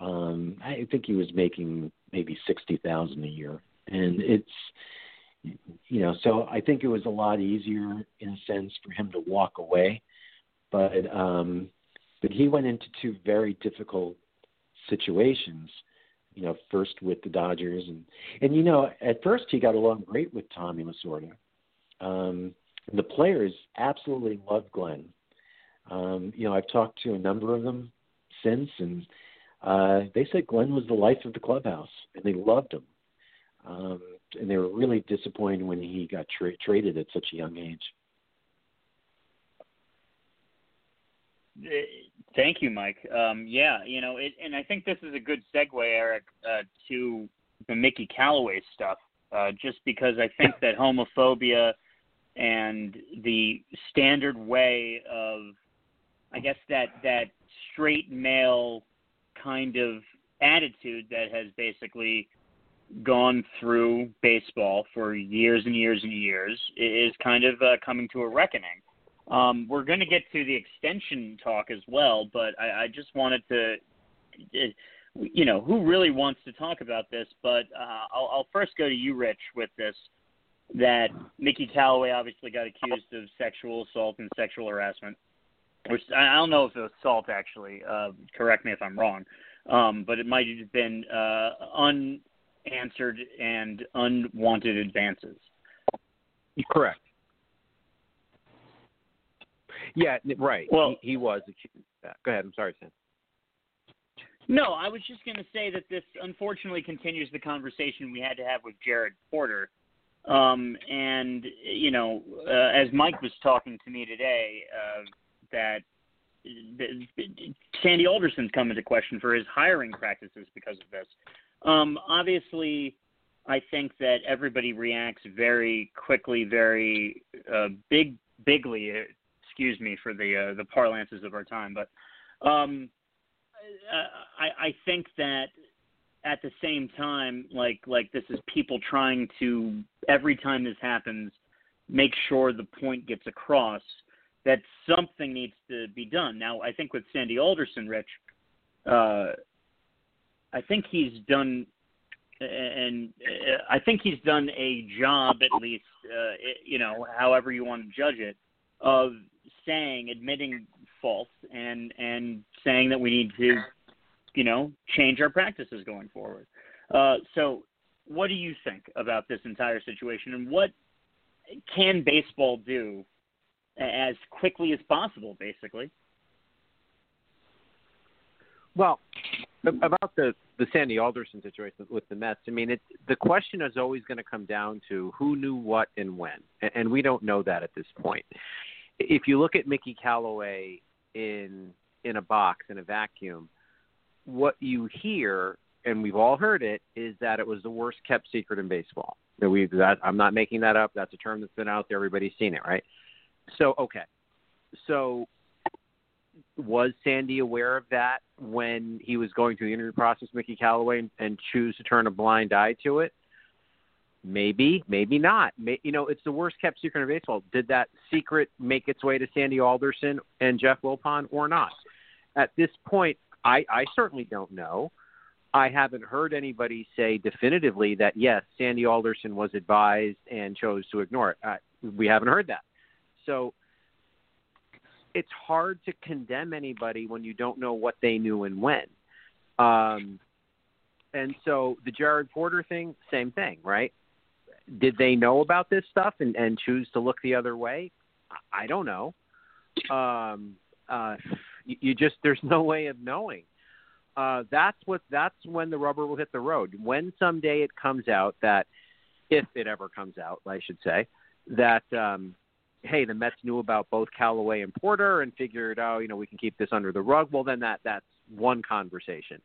C: Um, I think he was making maybe sixty thousand a year, and it's you know, so I think it was a lot easier in a sense for him to walk away, but um, but he went into two very difficult situations. You know, first with the Dodgers, and and you know, at first he got along great with Tommy Lasorda. Um, the players absolutely loved Glenn. Um, you know, I've talked to a number of them since, and uh, they said Glenn was the life of the clubhouse, and they loved him. Um, and they were really disappointed when he got tra- traded at such a young age.
B: Thank you, Mike. Um, yeah, you know, it, and I think this is a good segue, Erik, uh, to the Mickey Callaway stuff, uh, just because I think [LAUGHS] that homophobia and the standard way of, I guess that that straight male kind of attitude that has basically gone through baseball for years and years and years is kind of uh, coming to a reckoning. Um, we're going to get to the extension talk as well, but I, I just wanted to, you know, who really wants to talk about this? But uh, I'll, I'll first go to you, Rich, with this. That Mickey Callaway obviously got accused of sexual assault and sexual harassment, which I don't know if it was assault actually. Uh, correct me if I'm wrong, um, but it might have been uh, unanswered and unwanted advances.
D: Correct. Yeah, right.
B: Well,
D: he, he was accused of that. Go ahead. I'm sorry, Sam.
B: No, I was just going to say that this unfortunately continues the conversation we had to have with Jared Porter. Um, and, you know, uh, as Mike was talking to me today, uh, that Sandy Alderson's come into question for his hiring practices because of this. Um, obviously, I think that everybody reacts very quickly, very uh, big, bigly excuse me for the uh, the parlances of our time, but um, I, I think that at the same time, like like this is people trying to every time this happens, make sure the point gets across that something needs to be done. Now, I think with Sandy Alderson, Rich, uh, I think he's done, and I think he's done a job at least, uh, you know, however you want to judge it, of saying, admitting faults, and and saying that we need to, you know, change our practices going forward. Uh, so, what do you think about this entire situation, and what can baseball do as quickly as possible, basically?
D: Well, about the the Sandy Alderson situation with the Mets, I mean, it, the question is always going to come down to who knew what and when, and we don't know that at this point if you look at Mickey Callaway in in a box in a vacuum, what you hear, and we've all heard it, is that it was the worst kept secret in baseball. That we that I'm not making that up. That's a term that's been out there. Everybody's seen it, right? So okay, so was Sandy aware of that when he was going through the interview process, Mickey Callaway, and, and choose to turn a blind eye to it? Maybe, maybe not. May, you know, it's the worst kept secret in baseball. Did that secret make its way to Sandy Alderson and Jeff Wilpon or not? At this point, I, I certainly don't know. I haven't heard anybody say definitively that yes, Sandy Alderson was advised and chose to ignore it. We haven't heard that. So it's hard to condemn anybody when you don't know what they knew and when. Um, and so the Jared Porter thing, same thing, right? did they know about this stuff and, and choose to look the other way? I don't know. Um, uh, you, just there's no way of knowing. Uh, that's what that's when the rubber will hit the road. When someday it comes out that, if it ever comes out, I should say, that um, hey, the Mets knew about both Callaway and Porter and figured, oh, you know, we can keep this under the rug. Well, then that that's one conversation.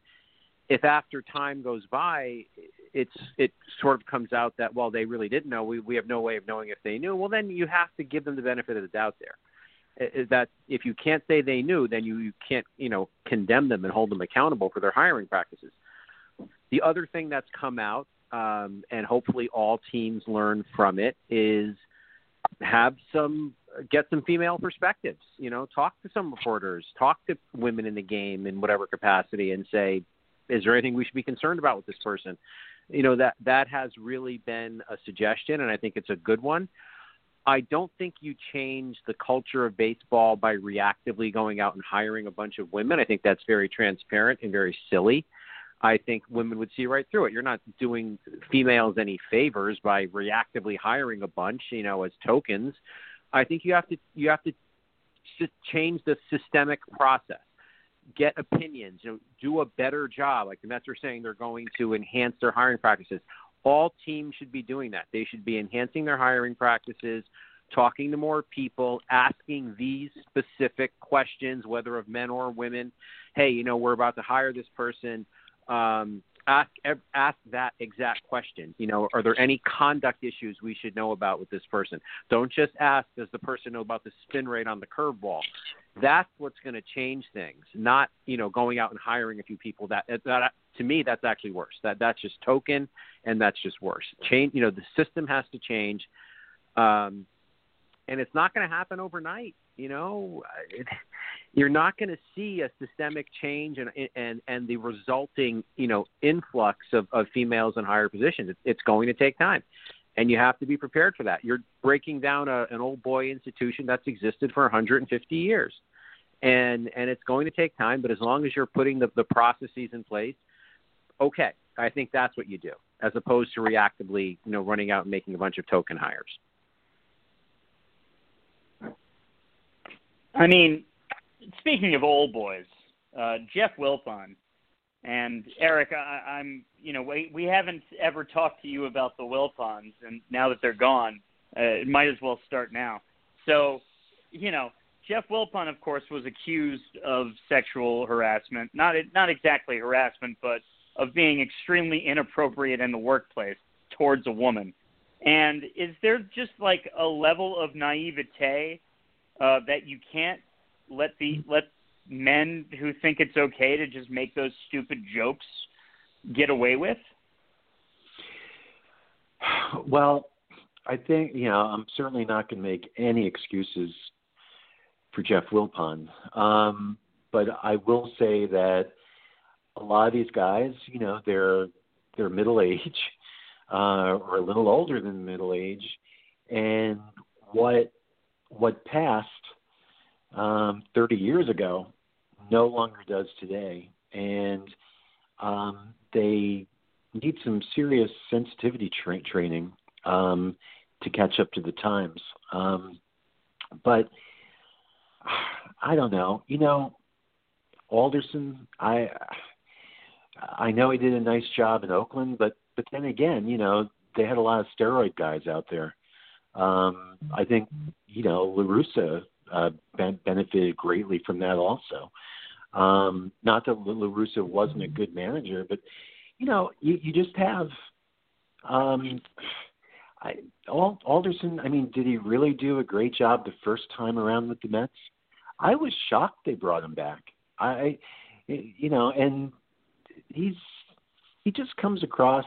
D: If after time goes by, it's it sort of comes out that well they really didn't know we we have no way of knowing if they knew well then you have to give them the benefit of the doubt there that if you can't say they knew, then you, you can't you know condemn them and hold them accountable for their hiring practices. The other thing that's come out, um, and hopefully all teams learn from it, is have some get some female perspectives. You know, talk to some reporters, talk to women in the game in whatever capacity, and say, is there anything we should be concerned about with this person? You know that that has really been a suggestion, and I think it's a good one. I don't think you change the culture of baseball by reactively going out and hiring a bunch of women. I think that's very transparent and very silly. I think women would see right through it. You're not doing females any favors by reactively hiring a bunch, you know, as tokens. I think you have to you have to change the systemic process. Get opinions, you know, do a better job. Like the Mets are saying, they're going to enhance their hiring practices. All teams should be doing that. They should be enhancing their hiring practices, talking to more people, asking these specific questions, whether of men or women. Hey, you know, we're about to hire this person um, ask ask that exact question. You know, are there any conduct issues we should know about with this person? Don't just ask, does the person know about the spin rate on the curveball? That's what's going to change things. Not you know going out and hiring a few people. That that to me that's actually worse. That that's just token, and that's just worse. Change. You know, the system has to change. Um, and it's not going to happen overnight. You know, uh, it, [LAUGHS] you're not going to see a systemic change and and and the resulting you know influx of, of females in higher positions. It's, it's going to take time, and you have to be prepared for that. You're breaking down a, an old boy institution that's existed for 150 years, and and it's going to take time. But as long as you're putting the, the processes in place, okay, I think that's what you do, as opposed to reactively you know running out and making a bunch of token hires.
B: I mean, speaking of old boys, uh, Jeff Wilpon and Erik, I, I'm, you know, we, we haven't ever talked to you about the Wilpons, and now that they're gone, uh, it might as well start now. So, you know, Jeff Wilpon, of course, was accused of sexual harassment. Not not exactly harassment, but of being extremely inappropriate in the workplace towards a woman. And is there just like a level of naivete uh, that you can't let the let men who think it's okay to just make those stupid jokes get away with?
C: Well, I think you know I'm certainly not going to make any excuses for Jeff Wilpon, um, but I will say that a lot of these guys, you know, they're they're middle age uh, or a little older than middle age, and what what passed um, 30 years ago no longer does today, and um, they need some serious sensitivity tra- training um, to catch up to the times. Um, but I don't know. You know, Alderson. I I know he did a nice job in Oakland, but but then again, you know, they had a lot of steroid guys out there. Um, I think you know La Russa uh, ben- benefited greatly from that also. Um, not that La Russa wasn't a good manager, but you know, you, you just have um, I, Alderson. I mean, did he really do a great job the first time around with the Mets? I was shocked they brought him back. I, you know, and he's he just comes across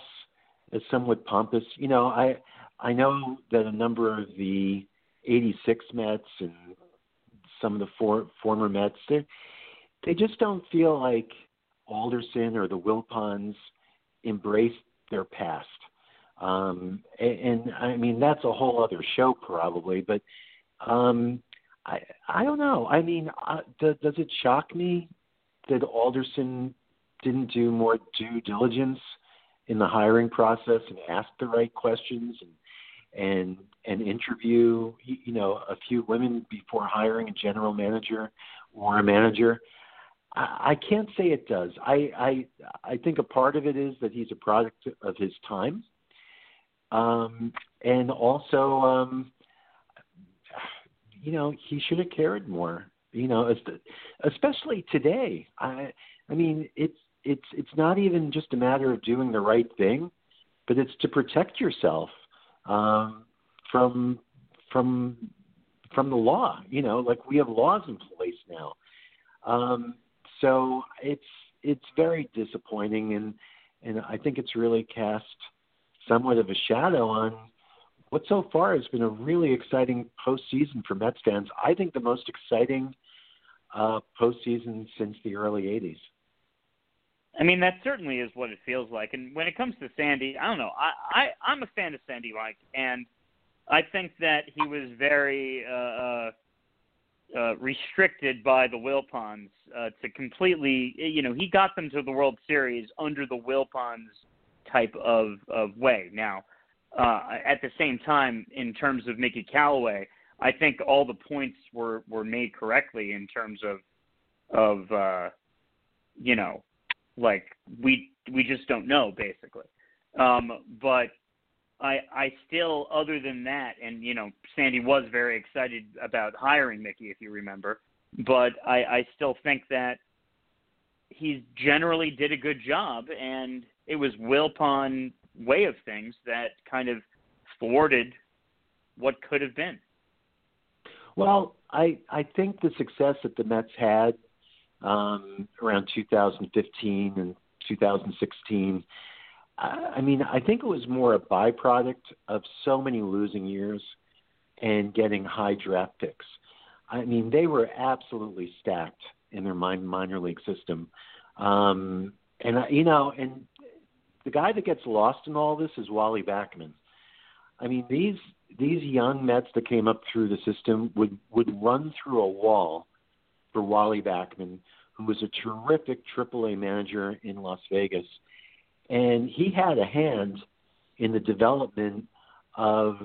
C: as somewhat pompous. You know, I I know that a number of the '86 Mets and some of the for, former Mets. They they just don't feel like Alderson or the Wilpons embraced their past. Um, and, and I mean that's a whole other show probably, but um, I I don't know. I mean, uh, does, does it shock me that Alderson didn't do more due diligence in the hiring process and ask the right questions and and and interview you know a few women before hiring a general manager or a manager. I, I can't say it does. I, I i think a part of it is that he's a product of his time. Um and also um you know he should have cared more you know especially today. I i mean it's it's it's not even just a matter of doing the right thing but it's to protect yourself um, from from from the law. You know, like we have laws in place now. Um, so it's it's very disappointing, and and I think it's really cast somewhat of a shadow on what so far has been a really exciting postseason for Mets fans. I think the most exciting uh, postseason since the early '80s.
B: I mean, that certainly is what it feels like. And when it comes to Sandy, I don't know. I, I I'm a fan of Sandy Mike, and I think that he was very uh, uh, uh, restricted by the Wilpons uh, to completely. You know, he got them to the World Series under the Wilpons type of of way. Now, uh, at the same time, in terms of Mickey Callaway, I think all the points were were made correctly in terms of of uh, you know like we we just don't know basically. Um, but I I still other than that, and you know Sandy was very excited about hiring Mickey, if you remember. But I I still think that he generally did a good job, and it was Wilpon way of things that kind of thwarted what could have been.
C: Well, I I think the success that the Mets had um, around 2015 and 2016. I mean, I think it was more a byproduct of so many losing years and getting high draft picks. I mean, they were absolutely stacked in their minor league system. Um, and, you know, and the guy that gets lost in all this is Wally Backman. I mean, these these young Mets that came up through the system would would run through a wall for Wally Backman, who was a terrific AAA manager in Las Vegas, and he had a hand in the development of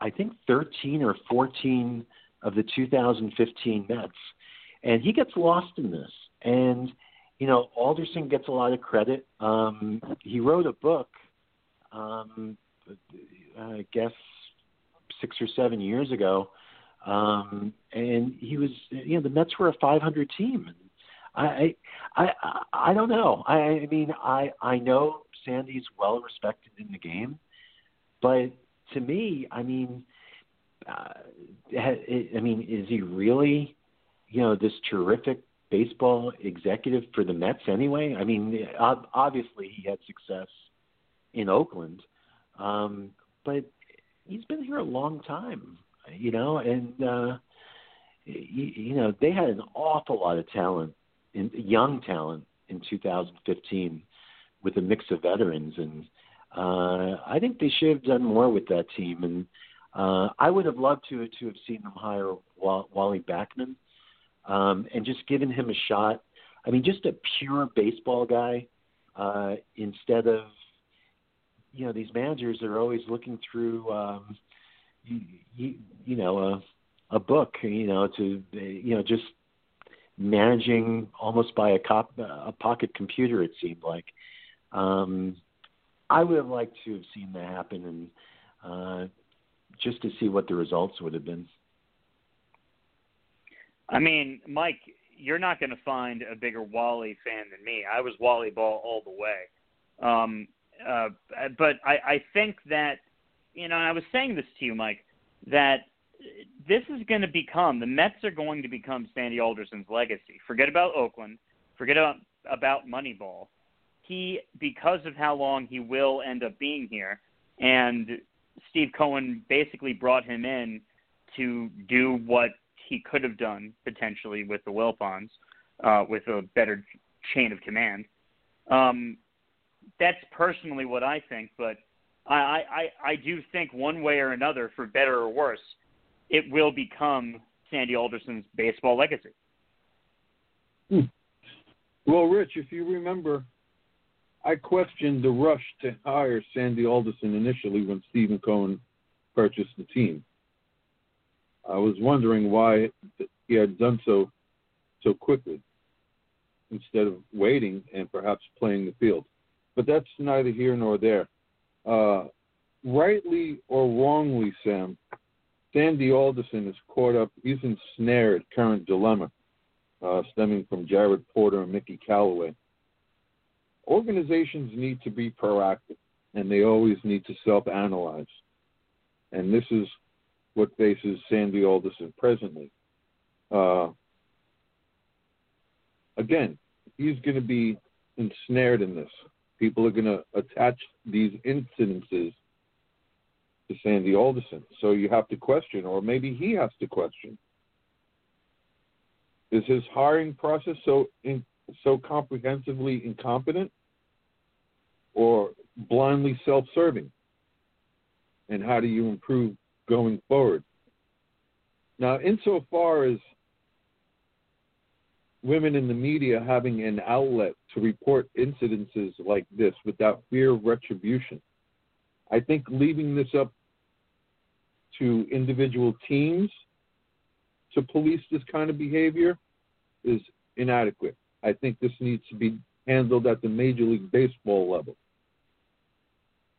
C: I think 13 or 14 of the 2015 Mets, and he gets lost in this. And you know, Alderson gets a lot of credit. Um, he wrote a book, um, I guess six or seven years ago, um, and he was, you know, the Mets were a 500 team. I, I, I, don't know. I, I mean, I, I know Sandy's well respected in the game, but to me, I mean, uh, I mean, is he really, you know, this terrific baseball executive for the Mets anyway? I mean, obviously he had success in Oakland, um, but he's been here a long time, you know, and uh, you, you know they had an awful lot of talent, in, young talent in 2015, with a mix of veterans, and uh, I think they should have done more with that team. And uh, I would have loved to to have seen them hire Wally Backman um, and just given him a shot. I mean, just a pure baseball guy uh, instead of you know these managers are always looking through um, you, know a a book you know to you know just managing almost by a cop a pocket computer it seemed like um i would have liked to have seen that happen and uh just to see what the results would have been
B: I mean, Mike, you're not going to find a bigger Wally fan than me. I was Wally Ball all the way. Um, uh, but I, I think that, you know, I was saying this to you, Mike, that this is going to become the Mets are going to become Sandy Alderson's legacy. Forget about Oakland. Forget about about Moneyball. He, because of how long he will end up being here, and Steve Cohen basically brought him in to do what he could have done potentially with the Wilpons, uh, with a better chain of command. Um, that's personally what I think, but I, I, I do think one way or another, for better or worse, it will become Sandy Alderson's baseball legacy.
E: Hmm. Well, Rich, if you remember, I questioned the rush to hire Sandy Alderson initially when Steven Cohen purchased the team. I was wondering why he had done so so quickly instead of waiting and perhaps playing the field. But that's neither here nor there. Uh, rightly or wrongly, Sam, Sandy Alderson is caught up. He's ensnared current dilemma uh, stemming from Jared Porter and Mickey Callaway. Organizations need to be proactive, and they always need to self-analyze. And this is what faces Sandy Alderson presently. Uh, again, he's going to be ensnared in this. People are going to attach these incidences to Sandy Alderson. So you have to question, or maybe he has to question. Is his hiring process so in, so comprehensively incompetent, or blindly self-serving? And how do you improve going forward? Now, insofar as women in the media having an outlet to report incidences like this without fear of retribution, I think leaving this up to individual teams to police this kind of behavior is inadequate. I think this needs to be handled at the Major League Baseball level.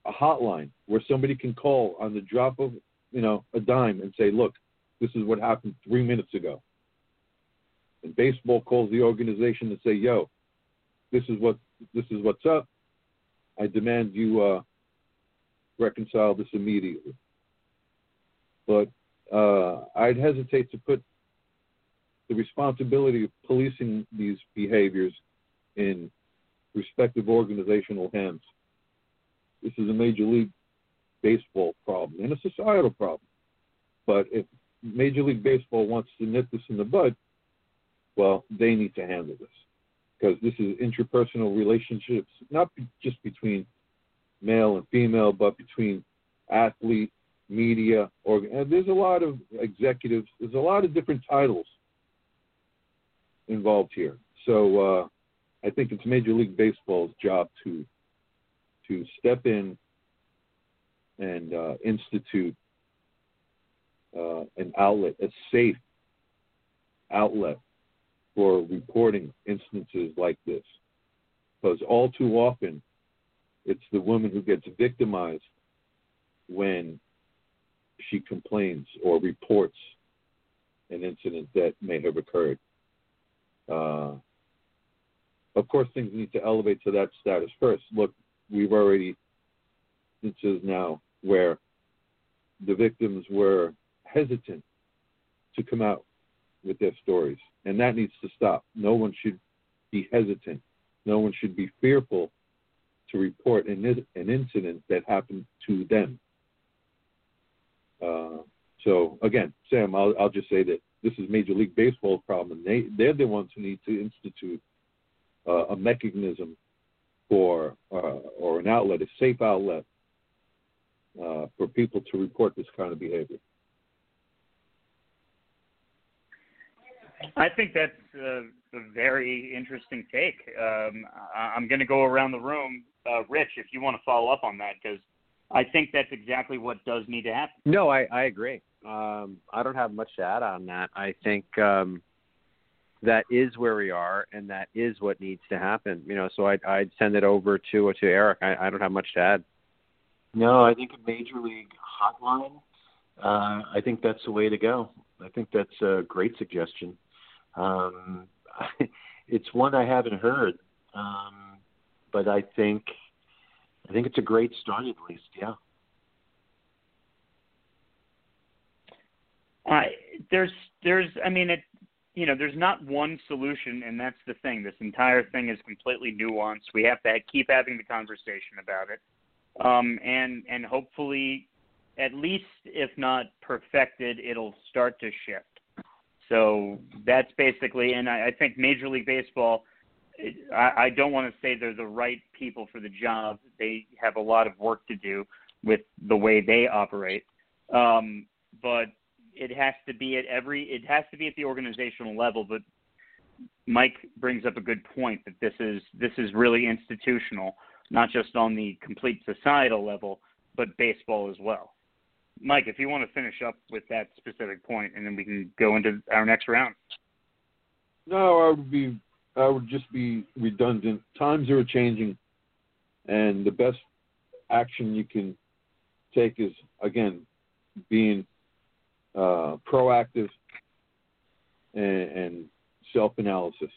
E: A hotline where somebody can call on the drop of, you know, a dime and say, "Look, this is what happened 3 minutes ago." And baseball calls the organization and say, "Yo, this is what this is what's up. I demand you uh, reconcile this immediately." But uh, I'd hesitate to put the responsibility of policing these behaviors in respective organizational hands. This is a major league baseball problem and a societal problem. But if Major League Baseball wants to nip this in the bud, well, they need to handle this because this is interpersonal relationships, not just between male and female, but between athlete media, or there's a lot of executives. There's a lot of different titles involved here. So uh, I think it's Major League Baseball's job to to step in and uh, institute uh, an outlet, a safe outlet for reporting instances like this. Because all too often, it's the woman who gets victimized when she complains or reports an incident that may have occurred. Uh, of course, things need to elevate to that status first. Look, we've already instances now where the victims were hesitant to come out with their stories, and that needs to stop. No one should be hesitant. No one should be fearful to report an, an incident that happened to them. Uh, so again, Sam, I'll, I'll just say that this is Major League Baseball's problem, they they're the ones who need to institute uh, a mechanism for uh, or an outlet, a safe outlet uh, for people to report this kind of behavior.
B: I think that's a, a very interesting take. Um, I, am going to go around the room, uh, Rich, if you want to follow up on that, because I think that's exactly what does need to happen.
D: No, I, I agree. Um, I don't have much to add on that. I think um, that is where we are, and that is what needs to happen. You know, so I'd, I'd send it over to to Erik. I, I don't have much to add.
C: No, I think a major league hotline. Uh, I think that's the way to go. I think that's a great suggestion. Um, [LAUGHS] it's one I haven't heard, um, but I think I think it's a great start at least. Yeah.
B: Uh, there's there's I mean it you know there's not one solution and that's the thing this entire thing is completely nuanced we have to keep having the conversation about it um, and and hopefully at least if not perfected it'll start to shift so that's basically and I, I think Major League Baseball I, I don't want to say they're the right people for the job. They have a lot of work to do with the way they operate. Um, but it has to be at every it has to be at the organizational level. But Mike brings up a good point that this is this is really institutional, not just on the complete societal level, but baseball as well. Mike, if you want to finish up with that specific point, and then we can go into our next round.
E: No, I would be I would just be redundant. Times are changing, and the best action you can take is again being uh, proactive and, and self-analysis.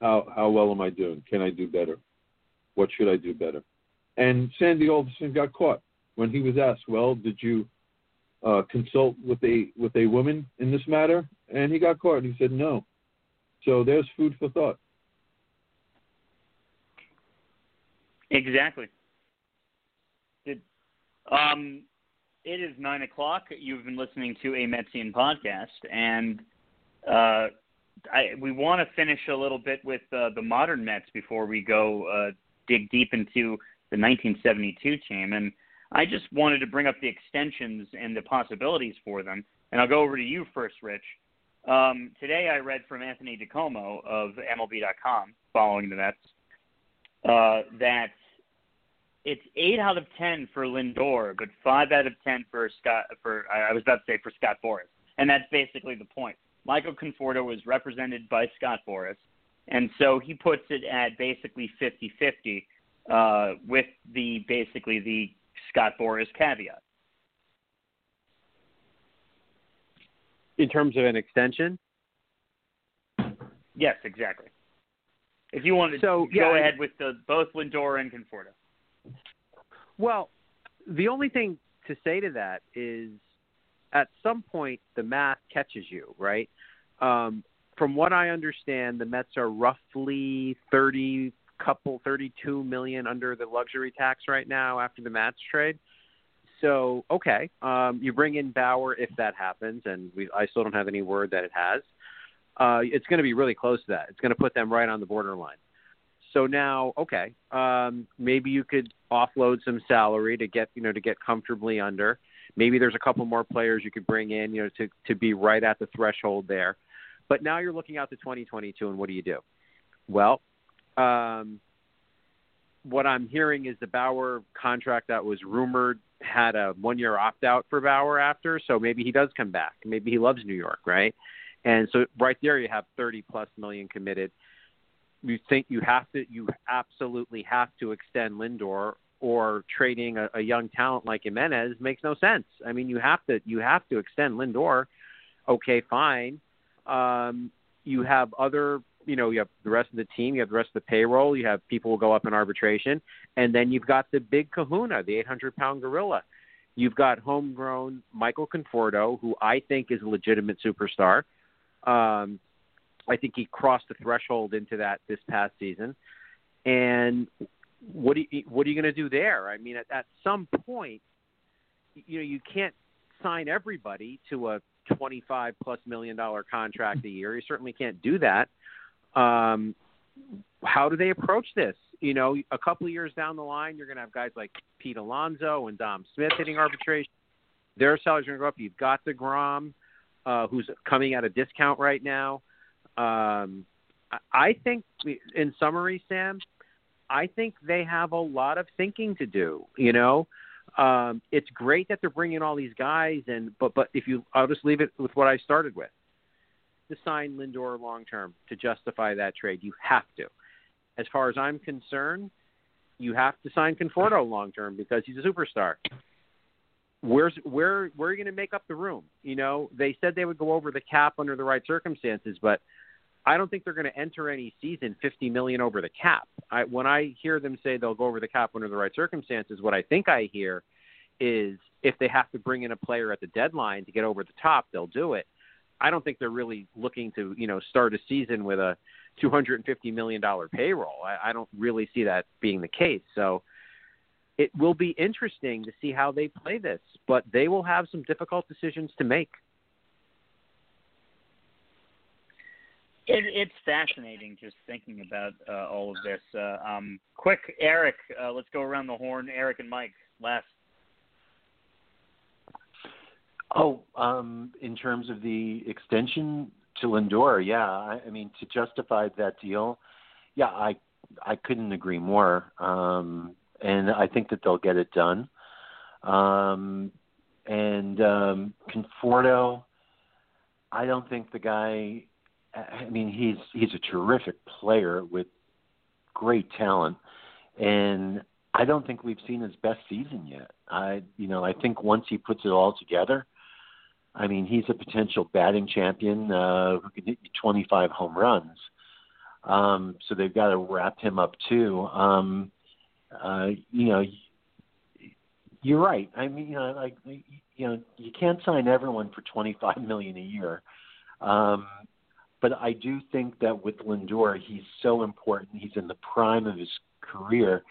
E: How how well am I doing? Can I do better? What should I do better? And Sandy Alderson got caught when he was asked, "Well, did you uh, consult with a with a woman in this matter, and he got caught. He said no. So there's food for thought.
B: Exactly. It, um, it is nine o'clock. You've been listening to a Metsian podcast, and uh, I, we want to finish a little bit with uh, the modern Mets before we go uh, dig deep into the 1972 team. And I just wanted to bring up the extensions and the possibilities for them. And I'll go over to you first, Rich. Um, today I read from Anthony DiComo of MLB.com, following the Mets, uh, that it's eight out of ten for Lindor, but five out of ten for Scott. For I was about to say for Scott Boras, and that's basically the point. Michael Conforto was represented by Scott Boras, and so he puts it at basically 50-50 uh, with the basically the Scott Boras caveat.
D: In terms of an extension?
B: Yes, exactly. If you want to
D: so,
B: go
D: yeah,
B: ahead with the both Lindor and Conforto.
D: Well, the only thing to say to that is at some point the math catches you, right? Um, from what I understand, the Mets are roughly 30 couple 32 million under the luxury tax right now after the Matz trade. So, okay, um, you bring in Bauer if that happens, and we, I still don't have any word that it has. Uh, it's going to be really close to that. It's going to put them right on the borderline. So now, okay, um, maybe you could offload some salary to get you know to get comfortably under. Maybe there's a couple more players you could bring in, you know, to to be right at the threshold there. But now you're looking out to 2022, and what do you do? Well, um, what I'm hearing is the Bauer contract that was rumored had a one year opt out for Bauer after, so maybe he does come back. Maybe he loves New York, right? And so right there you have 30 plus million committed you think you have to, you absolutely have to extend Lindor, or trading a, a young talent like Giménez makes no sense. I mean, you have to, you have to extend Lindor. Okay, fine. Um, you have other, you know, you have the rest of the team, you have the rest of the payroll, you have people who go up in arbitration, and then you've got the big Kahuna, the 800 pound gorilla. You've got homegrown Michael Conforto, who I think is a legitimate superstar. Um, I think he crossed the threshold into that this past season. And what are you, what are you going to do there? I mean, at, at some point, you know, you can't sign everybody to a 25 plus million dollar contract a year. You certainly can't do that. Um, how do they approach this? You know, a couple of years down the line, you're going to have guys like Pete Alonso and Dom Smith hitting arbitration. Their salaries are going to go up. You've got deGrom, uh, who's coming at a discount right now. Um, I think, in summary, Sam, I think they have a lot of thinking to do. You know, um, it's great that they're bringing all these guys, and but but if you, I'll just leave it with what I started with. To sign Lindor long term to justify that trade, you have to. As far as I'm concerned, you have to sign Conforto long term because he's a superstar where's where where are you going to make up the room? You know, they said they would go over the cap under the right circumstances, but I don't think they're going to enter any season 50 million over the cap. I, when I hear them say they'll go over the cap under the right circumstances, what I think I hear is if they have to bring in a player at the deadline to get over the top, they'll do it. I don't think they're really looking to, you know, start a season with a 250 million dollar payroll. I, I don't really see that being the case. So it will be interesting to see how they play this, but they will have some difficult decisions to make.
B: It, it's fascinating just thinking about uh, all of this. Uh, um, quick, Erik, uh, let's go around the horn. Erik and Mike, last.
C: Oh, um, in terms of the extension to Lindor, yeah, I, I mean to justify that deal, yeah, I I couldn't agree more, um, and I think that they'll get it done. Um, and um, Conforto, I don't think the guy I mean, he's he's a terrific player with great talent, and I don't think we've seen his best season yet. I, you know, I think once he puts it all together, I mean, he's a potential batting champion uh, who can hit you 25 home runs. Um, so they've got to wrap him up too. Um, uh, you know, you're right. I mean, you know, like you know you can't sign everyone for 25 million a year. Um, but I do think that with Lindor, he's so important. He's in the prime of his career.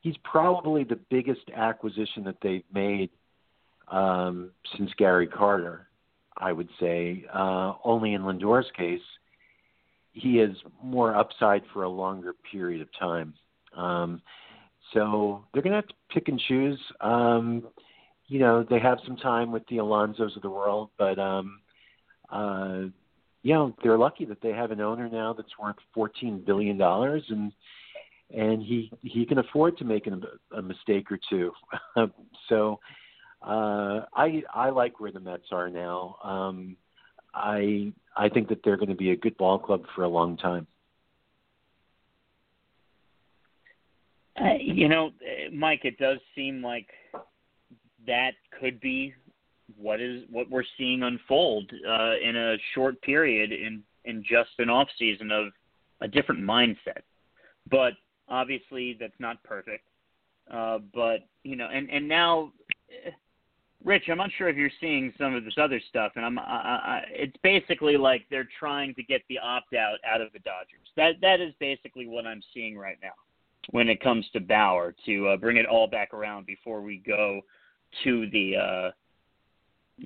C: He's probably the biggest acquisition that they've made um, since Gary Carter. I would say uh, only in Lindor's case, he has more upside for a longer period of time. Um, so they're going to have to pick and choose. Um, you know, they have some time with the Alonsos of the world, but um, uh, you know, they're lucky that they have an owner now that's worth fourteen billion dollars, and and he he can afford to make a, a mistake or two. [LAUGHS] so uh, I I like where the Mets are now. Um, I I think that they're going to be a good ball club for a long time.
B: Uh, you know, Mike, it does seem like that could be what is what we're seeing unfold uh, in a short period in in just an off season of a different mindset. But obviously, that's not perfect. Uh, but you know, and and now Rich, I'm not sure if you're seeing some of this other stuff, and I'm. I, I, it's basically like they're trying to get the opt out out of the Dodgers. That that is basically what I'm seeing right now when it comes to Bauer to uh, bring it all back around before we go to the uh,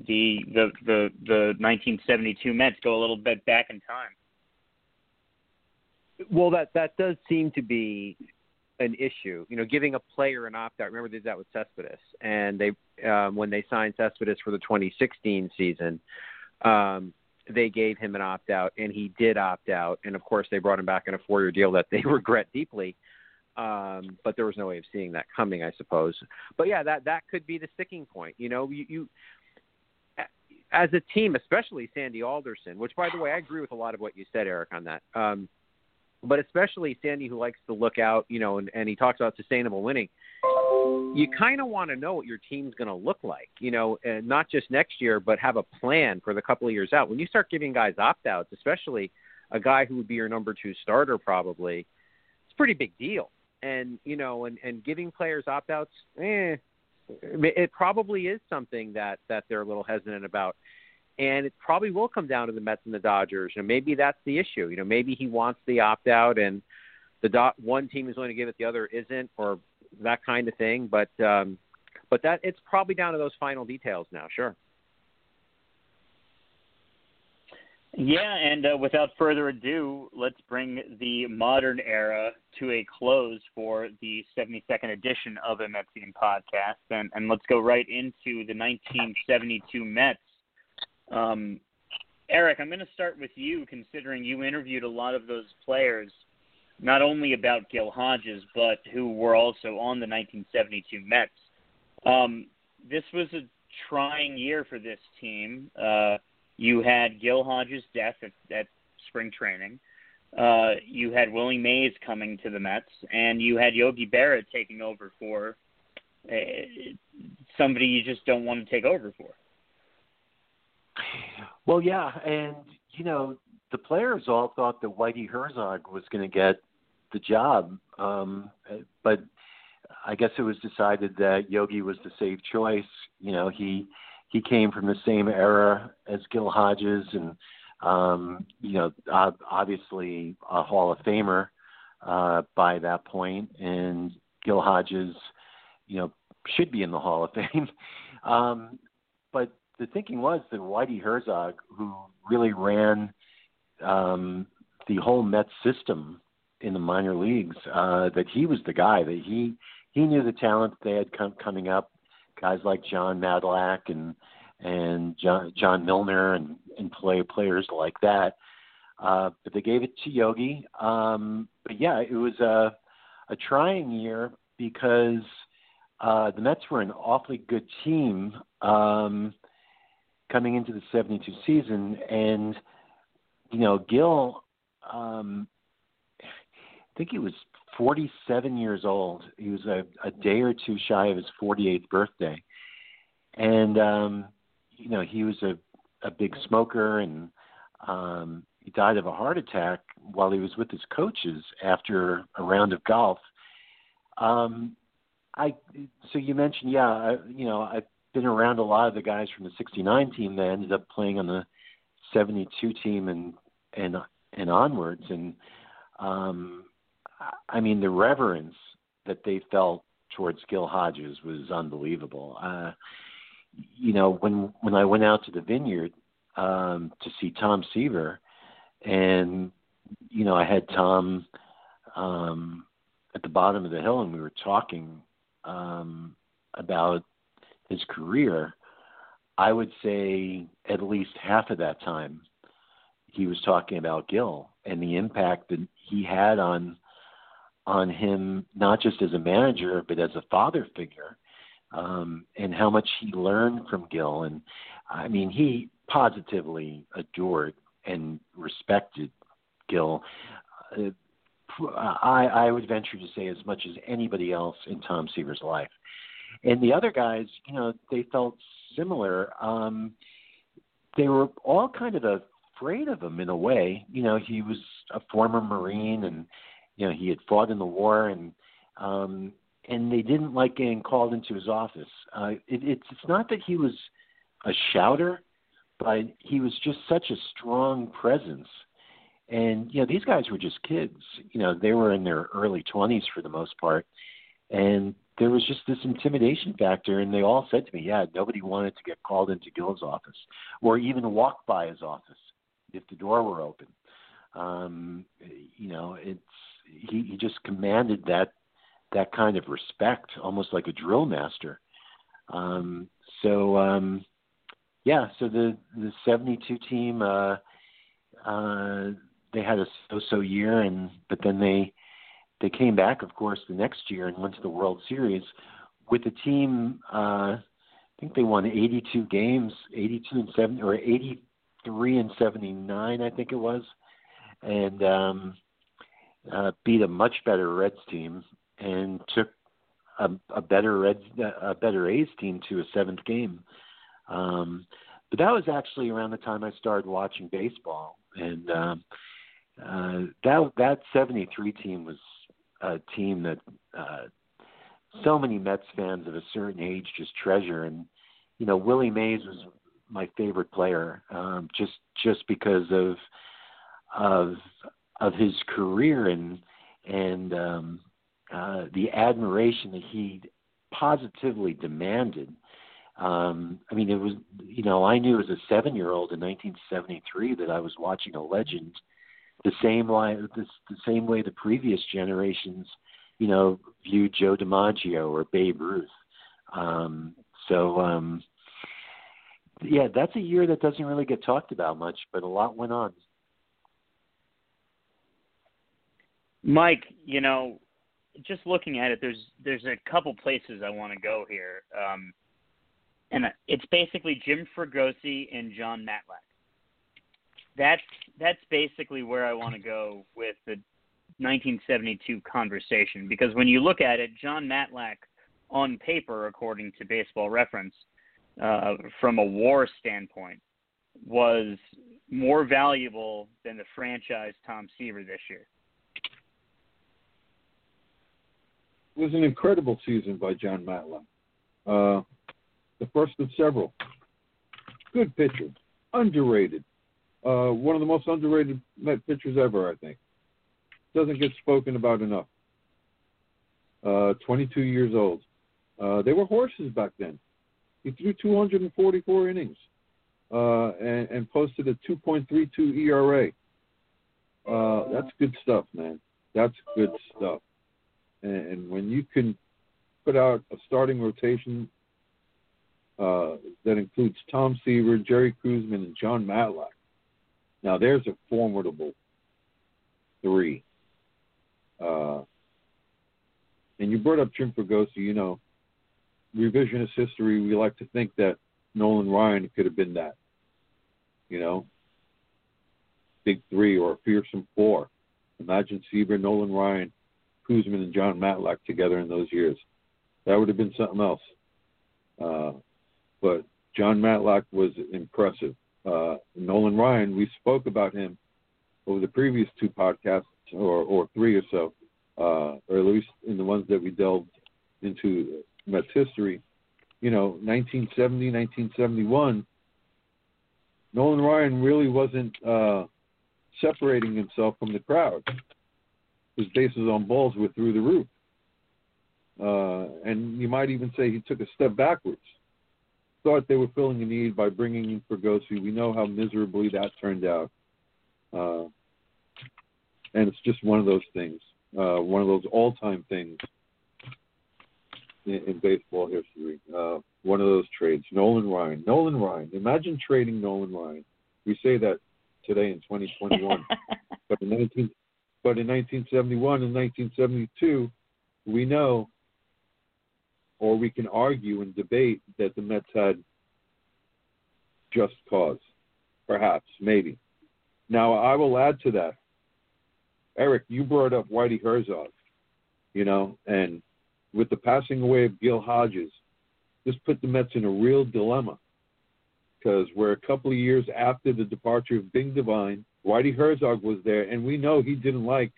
B: the the the the 1972 Mets. Go a little bit back in time.
D: Well, that that does seem to be an issue. You know, giving a player an opt out. Remember they did that with Cespedes, and they um, when they signed Cespedes for the 2016 season, um, they gave him an opt out, and he did opt out. And of course, they brought him back in a four year deal that they [LAUGHS] regret deeply. Um, but there was no way of seeing that coming, I suppose. But yeah, that that could be the sticking point. You know, you, you as a team, especially Sandy Alderson, which by the way, I agree with a lot of what you said, Erik, on that. Um, but especially Sandy, who likes to look out, you know, and, and he talks about sustainable winning. You kind of want to know what your team's going to look like, you know, and not just next year, but have a plan for the couple of years out. When you start giving guys opt outs, especially a guy who would be your number two starter, probably, it's a pretty big deal. And you know, and and giving players opt outs, eh, it probably is something that that they're a little hesitant about and it probably will come down to the Mets and the Dodgers. You know, maybe that's the issue. You know, maybe he wants the opt out, and the dot one team is going to give it, the other isn't, or that kind of thing. But um, but that it's probably down to those final details now. Sure.
B: Yeah, and uh, without further ado, let's bring the modern era to a close for the 72nd edition of a Metsian podcast, and, and let's go right into the 1972 Mets um, Erik, I'm going to start with you, considering you interviewed a lot of those players, not only about Gil Hodges, but who were also on the 1972 Mets. Um, this was a trying year for this team. Uh, you had Gil Hodges' death at, at spring training. Uh, you had Willie Mays coming to the Mets, and you had Yogi Berra taking over for uh, somebody you just don't want to take over for.
C: Well, yeah, and you know the players all thought that Whitey Herzog was going to get the job, um, but I guess it was decided that Yogi was the safe choice. You know, he he came from the same era as Gil Hodges, and um, you know, obviously a Hall of Famer uh, by that point, and Gil Hodges, you know, should be in the Hall of Fame. [LAUGHS] um, but the thinking was that Whitey Herzog, who really ran um, the whole Mets system in the minor leagues, uh, that he was the guy. That he he knew the talent they had come, coming up, guys like John Matlack and and John, John Milner and and play players like that. Uh, but they gave it to Yogi. Um, but yeah, it was a a trying year because uh, the Mets were an awfully good team. Um, coming into the 72 season. And, you know, Gil, um, I think he was 47 years old. He was a, a day or two shy of his 48th birthday. And, um, you know, he was a, a big smoker and um, he died of a heart attack while he was with his coaches after a round of golf. Um, I so you mentioned, yeah, I, you know, I been around a lot of the guys from the '69 team that ended up playing on the '72 team and and and onwards, and um, I mean the reverence that they felt towards Gil Hodges was unbelievable. Uh, you know, when when I went out to the vineyard um, to see Tom Seaver, and you know, I had Tom um, at the bottom of the hill, and we were talking um, about his career. I would say at least half of that time he was talking about Gil and the impact that he had on on him not just as a manager but as a father figure um and how much he learned from Gil and I mean he positively adored and respected Gil uh, I I would venture to say as much as anybody else in Tom Seaver's life and the other guys you know they felt similar. Um they were all kind of afraid of him in a way. You know he was a former marine and you know he had fought in the war and um and they didn't like getting called into his office. Uh it, it's it's not that he was a shouter but he was just such a strong presence. And you know these guys were just kids. You know they were in their early 20s for the most part. And there was just this intimidation factor and they all said to me yeah nobody wanted to get called into gil's office or even walk by his office if the door were open um you know it's he, he just commanded that that kind of respect, almost like a drill master. Um, so um, yeah, so the the '72 team uh, uh, they had a so-so year, and but then they they came back, of course, the next year and went to the World Series with the team. Uh, I think they won 82 games, 82 and 70 or 83 and 79, I think it was, and um, uh, beat a much better Reds team and took a, a better Reds, a better A's team to a seventh game. Um, but that was actually around the time I started watching baseball, and um, uh, that that '73 team was a team that uh, so many Mets fans of a certain age just treasure. And you know, Willie Mays was my favorite player, um, just just because of of of his career and and um, uh, the admiration that he positively demanded. Um, I mean, it was you know I knew as a seven year old in 1973 that I was watching a legend, the same way the, the same way the previous generations, you know, viewed Joe DiMaggio or Babe Ruth. Um, so um, yeah, that's a year that doesn't really get talked about much, but a lot went on.
B: Mike, you know, just looking at it, there's there's a couple places I want to go here, um, and it's basically Jim Fregosi and John Matlack. That's that's basically where I want to go with the 1972 conversation because when you look at it, John Matlack, on paper, according to Baseball Reference, uh, from a WAR standpoint, was more valuable than the franchise Tom Seaver this year.
E: It was an incredible season by John Matlack. Uh, the first of several. Good pitcher, underrated. Uh, one of the most underrated Met pitchers ever, I think. Doesn't get spoken about enough. Uh, 22 years old. Uh, they were horses back then. He threw 244 innings uh, and, and posted a 2.32 ERA. Uh, that's good stuff, man. That's good stuff. And, and when you can put out a starting rotation uh, that includes Tom Seaver, Jerry Koosman, and John Matlack, now there's a formidable three. Uh, and you brought up Jim Fregosi. You know, revisionist history, we like to think that Nolan Ryan could have been that. You know, big three or a fearsome four. Imagine Seaver, Nolan Ryan, Koosman and John Matlack together in those years. That would have been something else. Uh, but John Matlack was impressive. Uh, Nolan Ryan, we spoke about him over the previous two podcasts, or, or three or so, uh, or at least in the ones that we delved into Mets history. you know, 1970, 1971, Nolan Ryan really wasn't uh, separating himself from the crowd. His bases on balls were through the roof. Uh, and you might even say he took a step backwards. Thought they were filling a need by bringing in Fregosi. We know how miserably that turned out. Uh, and it's just one of those things, uh, one of those all-time things in, in baseball history. Uh, one of those trades, Nolan Ryan. Nolan Ryan. Imagine trading Nolan Ryan. We say that today in 2021, [LAUGHS] but in 19, but in 1971 and 1972, we know, or we can argue and debate that the Mets had just cause, perhaps, maybe. Now, I will add to that. Erik, you brought up Whitey Herzog, you know, and with the passing away of Gil Hodges, this put the Mets in a real dilemma because we're a couple of years after the departure of Bing Devine. Whitey Herzog was there, and we know he didn't like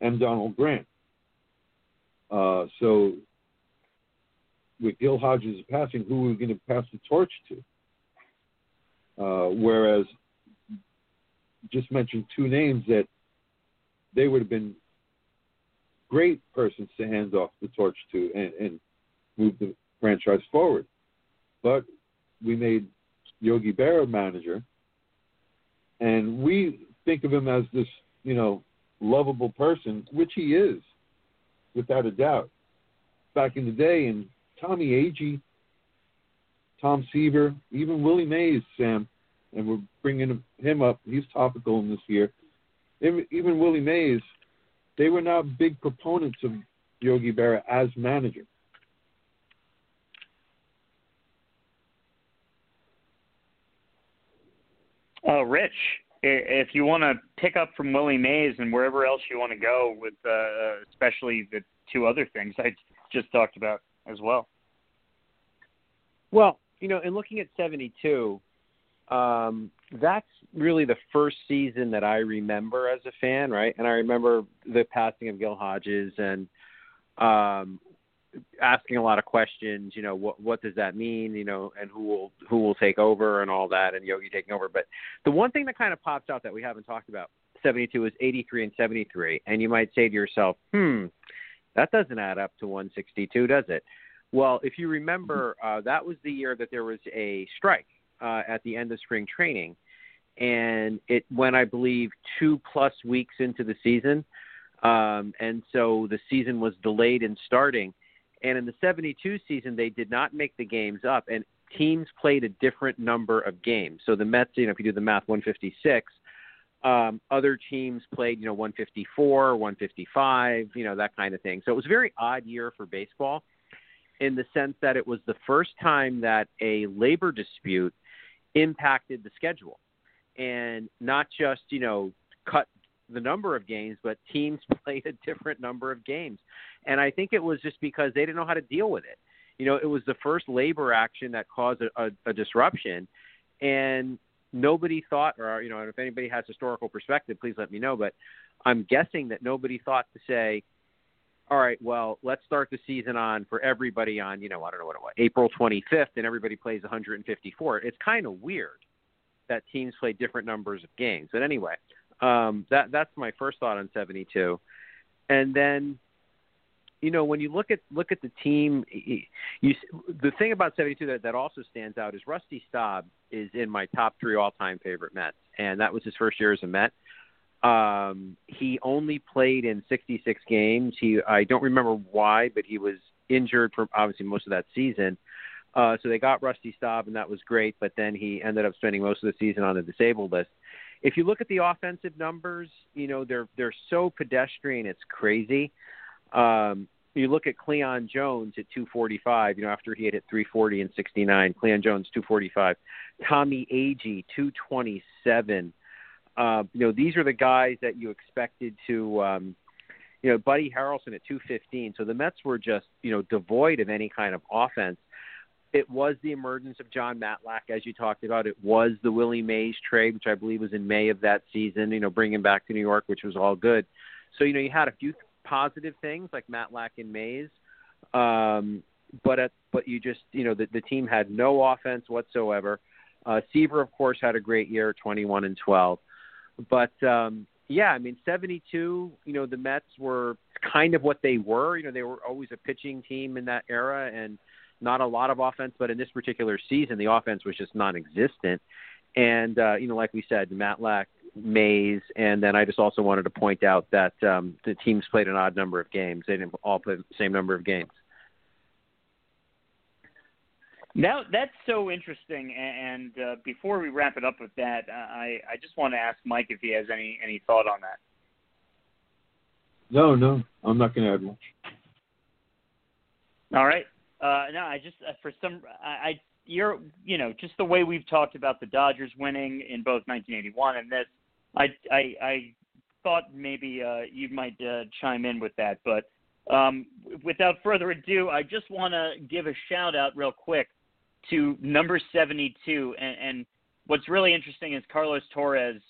E: M. Donald Grant. Uh, so, with Gil Hodges passing, who are we going to pass the torch to? Uh, whereas, just mentioned two names that they would have been great persons to hand off the torch to and, and move the franchise forward. But we made Yogi Berra manager, and we think of him as this, you know, lovable person, which he is, without a doubt. Back in the day, and Tommy Agee, Tom Seaver, even Willie Mays, Sam, and we're bringing him up. He's topical in this year. Even Willie Mays, they were not big proponents of Yogi Berra as manager.
B: Uh, Rich, if you want to pick up from Willie Mays and wherever else you want to go with, uh, especially the two other things I just talked about as well.
D: Well, you know, in looking at 72, um, that's really the first season that I remember as a fan, right? And I remember the passing of Gil Hodges and um, asking a lot of questions. You know, what what does that mean? You know, and who will who will take over and all that, and Yogi taking over. But the one thing that kind of pops out that we haven't talked about 72 is 83 and 73, and you might say to yourself, hmm, that doesn't add up to 162, does it? Well, if you remember, uh, that was the year that there was a strike uh, at the end of spring training, and it went, I believe, two plus weeks into the season, um, and so the season was delayed in starting. And in the 72 season, they did not make the games up, and teams played a different number of games. So the Mets, you know, if you do the math, 156. Um, other teams played, you know, 154, 155, you know, that kind of thing. So it was a very odd year for baseball in the sense that it was the first time that a labor dispute impacted the schedule and not just, you know, cut the number of games, but teams [LAUGHS] played a different number of games. And I think it was just because they didn't know how to deal with it. You know, it was the first labor action that caused a, a, a disruption, and nobody thought, or you know, if anybody has historical perspective, please let me know. But I'm guessing that nobody thought to say, all right, well, let's start the season on for everybody on, you know, I don't know what it was, April 25th, and everybody plays 154. It's kind of weird that teams play different numbers of games. But anyway, um, that that's my first thought on 72. And then you know when you look at look at the team you the thing about 72 that, that also stands out is Rusty Staub is in my top 3 all-time favorite Mets and that was his first year as a Met. Um he only played in 66 games. He I don't remember why but he was injured for obviously most of that season. Uh so they got Rusty Staub and that was great but then he ended up spending most of the season on the disabled list. If you look at the offensive numbers you know they're they're so pedestrian it's crazy um, you look at Cleon Jones at 245, you know, after he hit 340 and 69. Cleon Jones 245. Tommy Agee 227. Uh, you know, these are the guys that you expected to, um, you know, Buddy Harrelson at 215. So the Mets were just, you know, devoid of any kind of offense. It was the emergence of Jon Matlack, as you talked about. It was the Willie Mays trade, which I believe was in May of that season. You know, bringing back to New York, which was all good. So you know, you had a few positive things like Matlack and Mays. Um, but at, but you just you know the, the team had no offense whatsoever. Uh, Seaver, of course, had a great year, 21 and 12. But um, yeah, I mean, 72. You know, the Mets were kind of what they were. You know, they were always a pitching team in that era, and not a lot of offense. But in this particular season, the offense was just non-existent. And uh, you know, like we said, Matlack, Mays, and then I just also wanted to point out that um, the teams played an odd number of games. They didn't all play the same number of games.
B: Now that's so interesting. And uh, before we wrap it up with that, I I just want to ask Mike if he has any any thought on that.
E: No, no, I'm not going to add much.
B: All right. Uh, no, I just uh, for some I, I you're you know just the way we've talked about the Dodgers winning in both 1981 and this, I I, I thought maybe uh, you might uh, chime in with that, but um, without further ado, I just want to give a shout out real quick to number 72. And, and what's really interesting is Carlos Torres,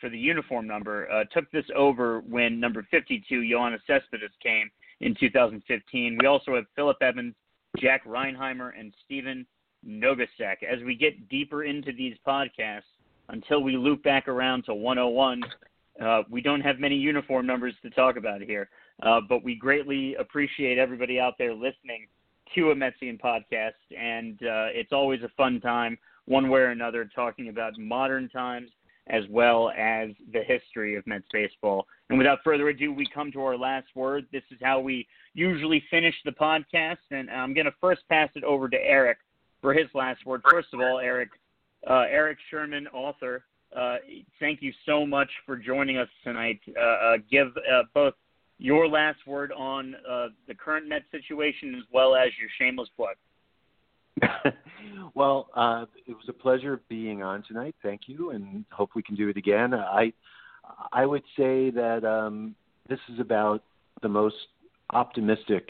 B: for the uniform number, uh, took this over when number 52, Yoenis Cespedes, came in 2015. We also have Philip Evans, Jack Reinheimer, and Stephen Nogosek. As we get deeper into these podcasts, until we loop back around to 101, uh, we don't have many uniform numbers to talk about here. Uh, but we greatly appreciate everybody out there listening to a Metsian podcast, and uh, it's always a fun time, one way or another, talking about modern times as well as the history of Mets baseball. And without further ado, we come to our last word. This is how we usually finish the podcast, and I'm going to first pass it over to Erik for his last word. First of all, Erik, uh, Erik Sherman, author. Uh, thank you so much for joining us tonight. Uh, uh give uh, both your last word on uh, the current Met situation as well as your shameless plug. [LAUGHS]
C: well, it was a pleasure being on tonight. Thank you, and hope we can do it again. I I would say that um, this is about the most optimistic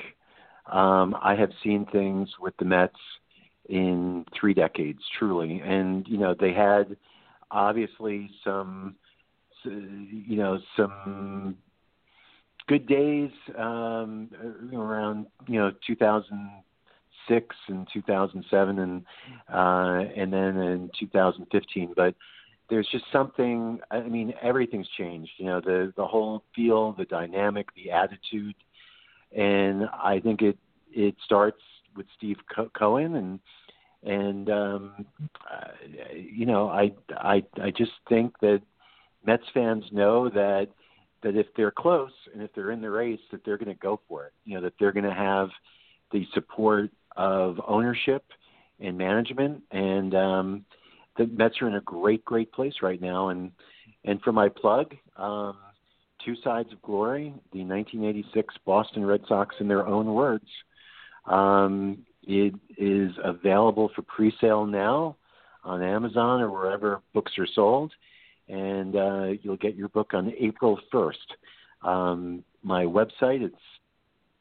C: um, I have seen things with the Mets in three decades, truly. And you know, they had obviously some, you know, some good days um, around you know 2006 and 2007 and uh, and then in 2015. But there's just something. I mean, everything's changed. You know, the the whole feel, the dynamic, the attitude, and I think it it starts with Steve Cohen and and um, uh, you know I I I just think that Mets fans know that that if they're close and if they're in the race, that they're going to go for it. You know, that they're going to have the support of ownership and management, and um, the Mets are in a great, great place right now. And and for my plug, um, two sides of glory, the 1986 Boston Red Sox, in their own words. Um, it is available for pre-sale now on Amazon or wherever books are sold and uh, you'll get your book on April 1st. Um, my website, it's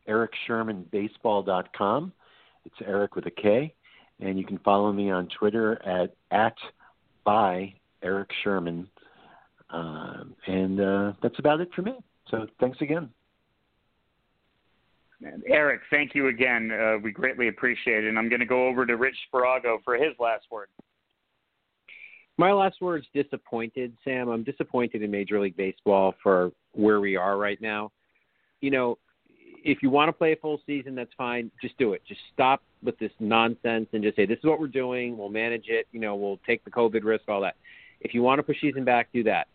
C: erikshermanbaseball.com. It's Erik with a K. And you can follow me on Twitter at, at by Erik Sherman. Uh, and uh, that's about it for me. So thanks again.
B: Erik, thank you again. Uh, we greatly appreciate it. And I'm going to go over to Rich Sparago for his last word.
D: My last word is disappointed, Sam. I'm disappointed in Major League Baseball for where we are right now. You know, if you want to play a full season, that's fine. Just do it. Just stop with this nonsense and just say, this is what we're doing. We'll manage it. You know, we'll take the COVID risk, all that. If you want to push season back, do that.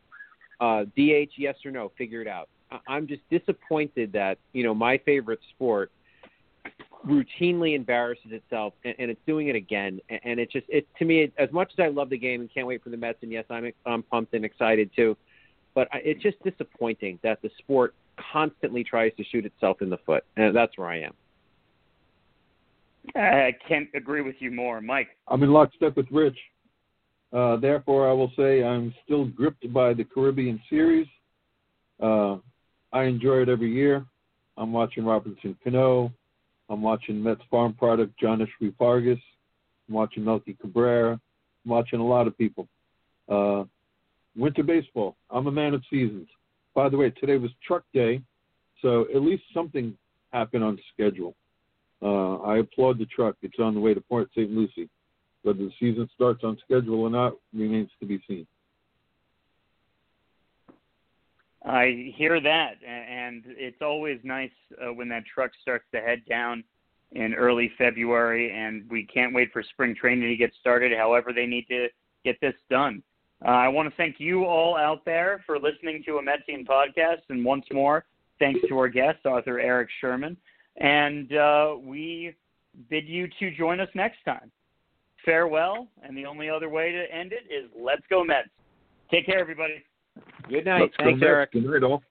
D: Uh, DH, yes or no, figure it out. I'm just disappointed that, you know, my favorite sport – routinely embarrasses itself, and, and it's doing it again. And, and it's just it to me. It, as much as I love the game and can't wait for the Mets, and yes, I'm I'm pumped and excited too, but it's just disappointing that the sport constantly tries to shoot itself in the foot, and that's where I am.
B: I can't agree with you more, Mike.
E: I'm in lockstep with Rich. Uh, therefore, I will say I'm still gripped by the Caribbean series. Uh, I enjoy it every year. I'm watching Robinson Cano. I'm watching Mets farm product Johnny Fargas. I'm watching Melky Cabrera. I'm watching a lot of people. Uh, winter baseball. I'm a man of seasons. By the way, today was truck day, so at least something happened on schedule. Uh, I applaud the truck. It's on the way to Port St. Lucie. Whether the season starts on schedule or not remains to be seen.
B: I hear that, and it's always nice uh, when that truck starts to head down in early February, and we can't wait for spring training to get started. However, they need to get this done. Uh, I want to thank you all out there for listening to a Metsian podcast, and once more, thanks to our guest, author Erik Sherman. And uh, we bid you to join us next time. Farewell, and the only other way to end it is let's go Mets. Take care, everybody.
D: Good night.
E: Let's
D: Thanks, Erik.
E: Good night, all.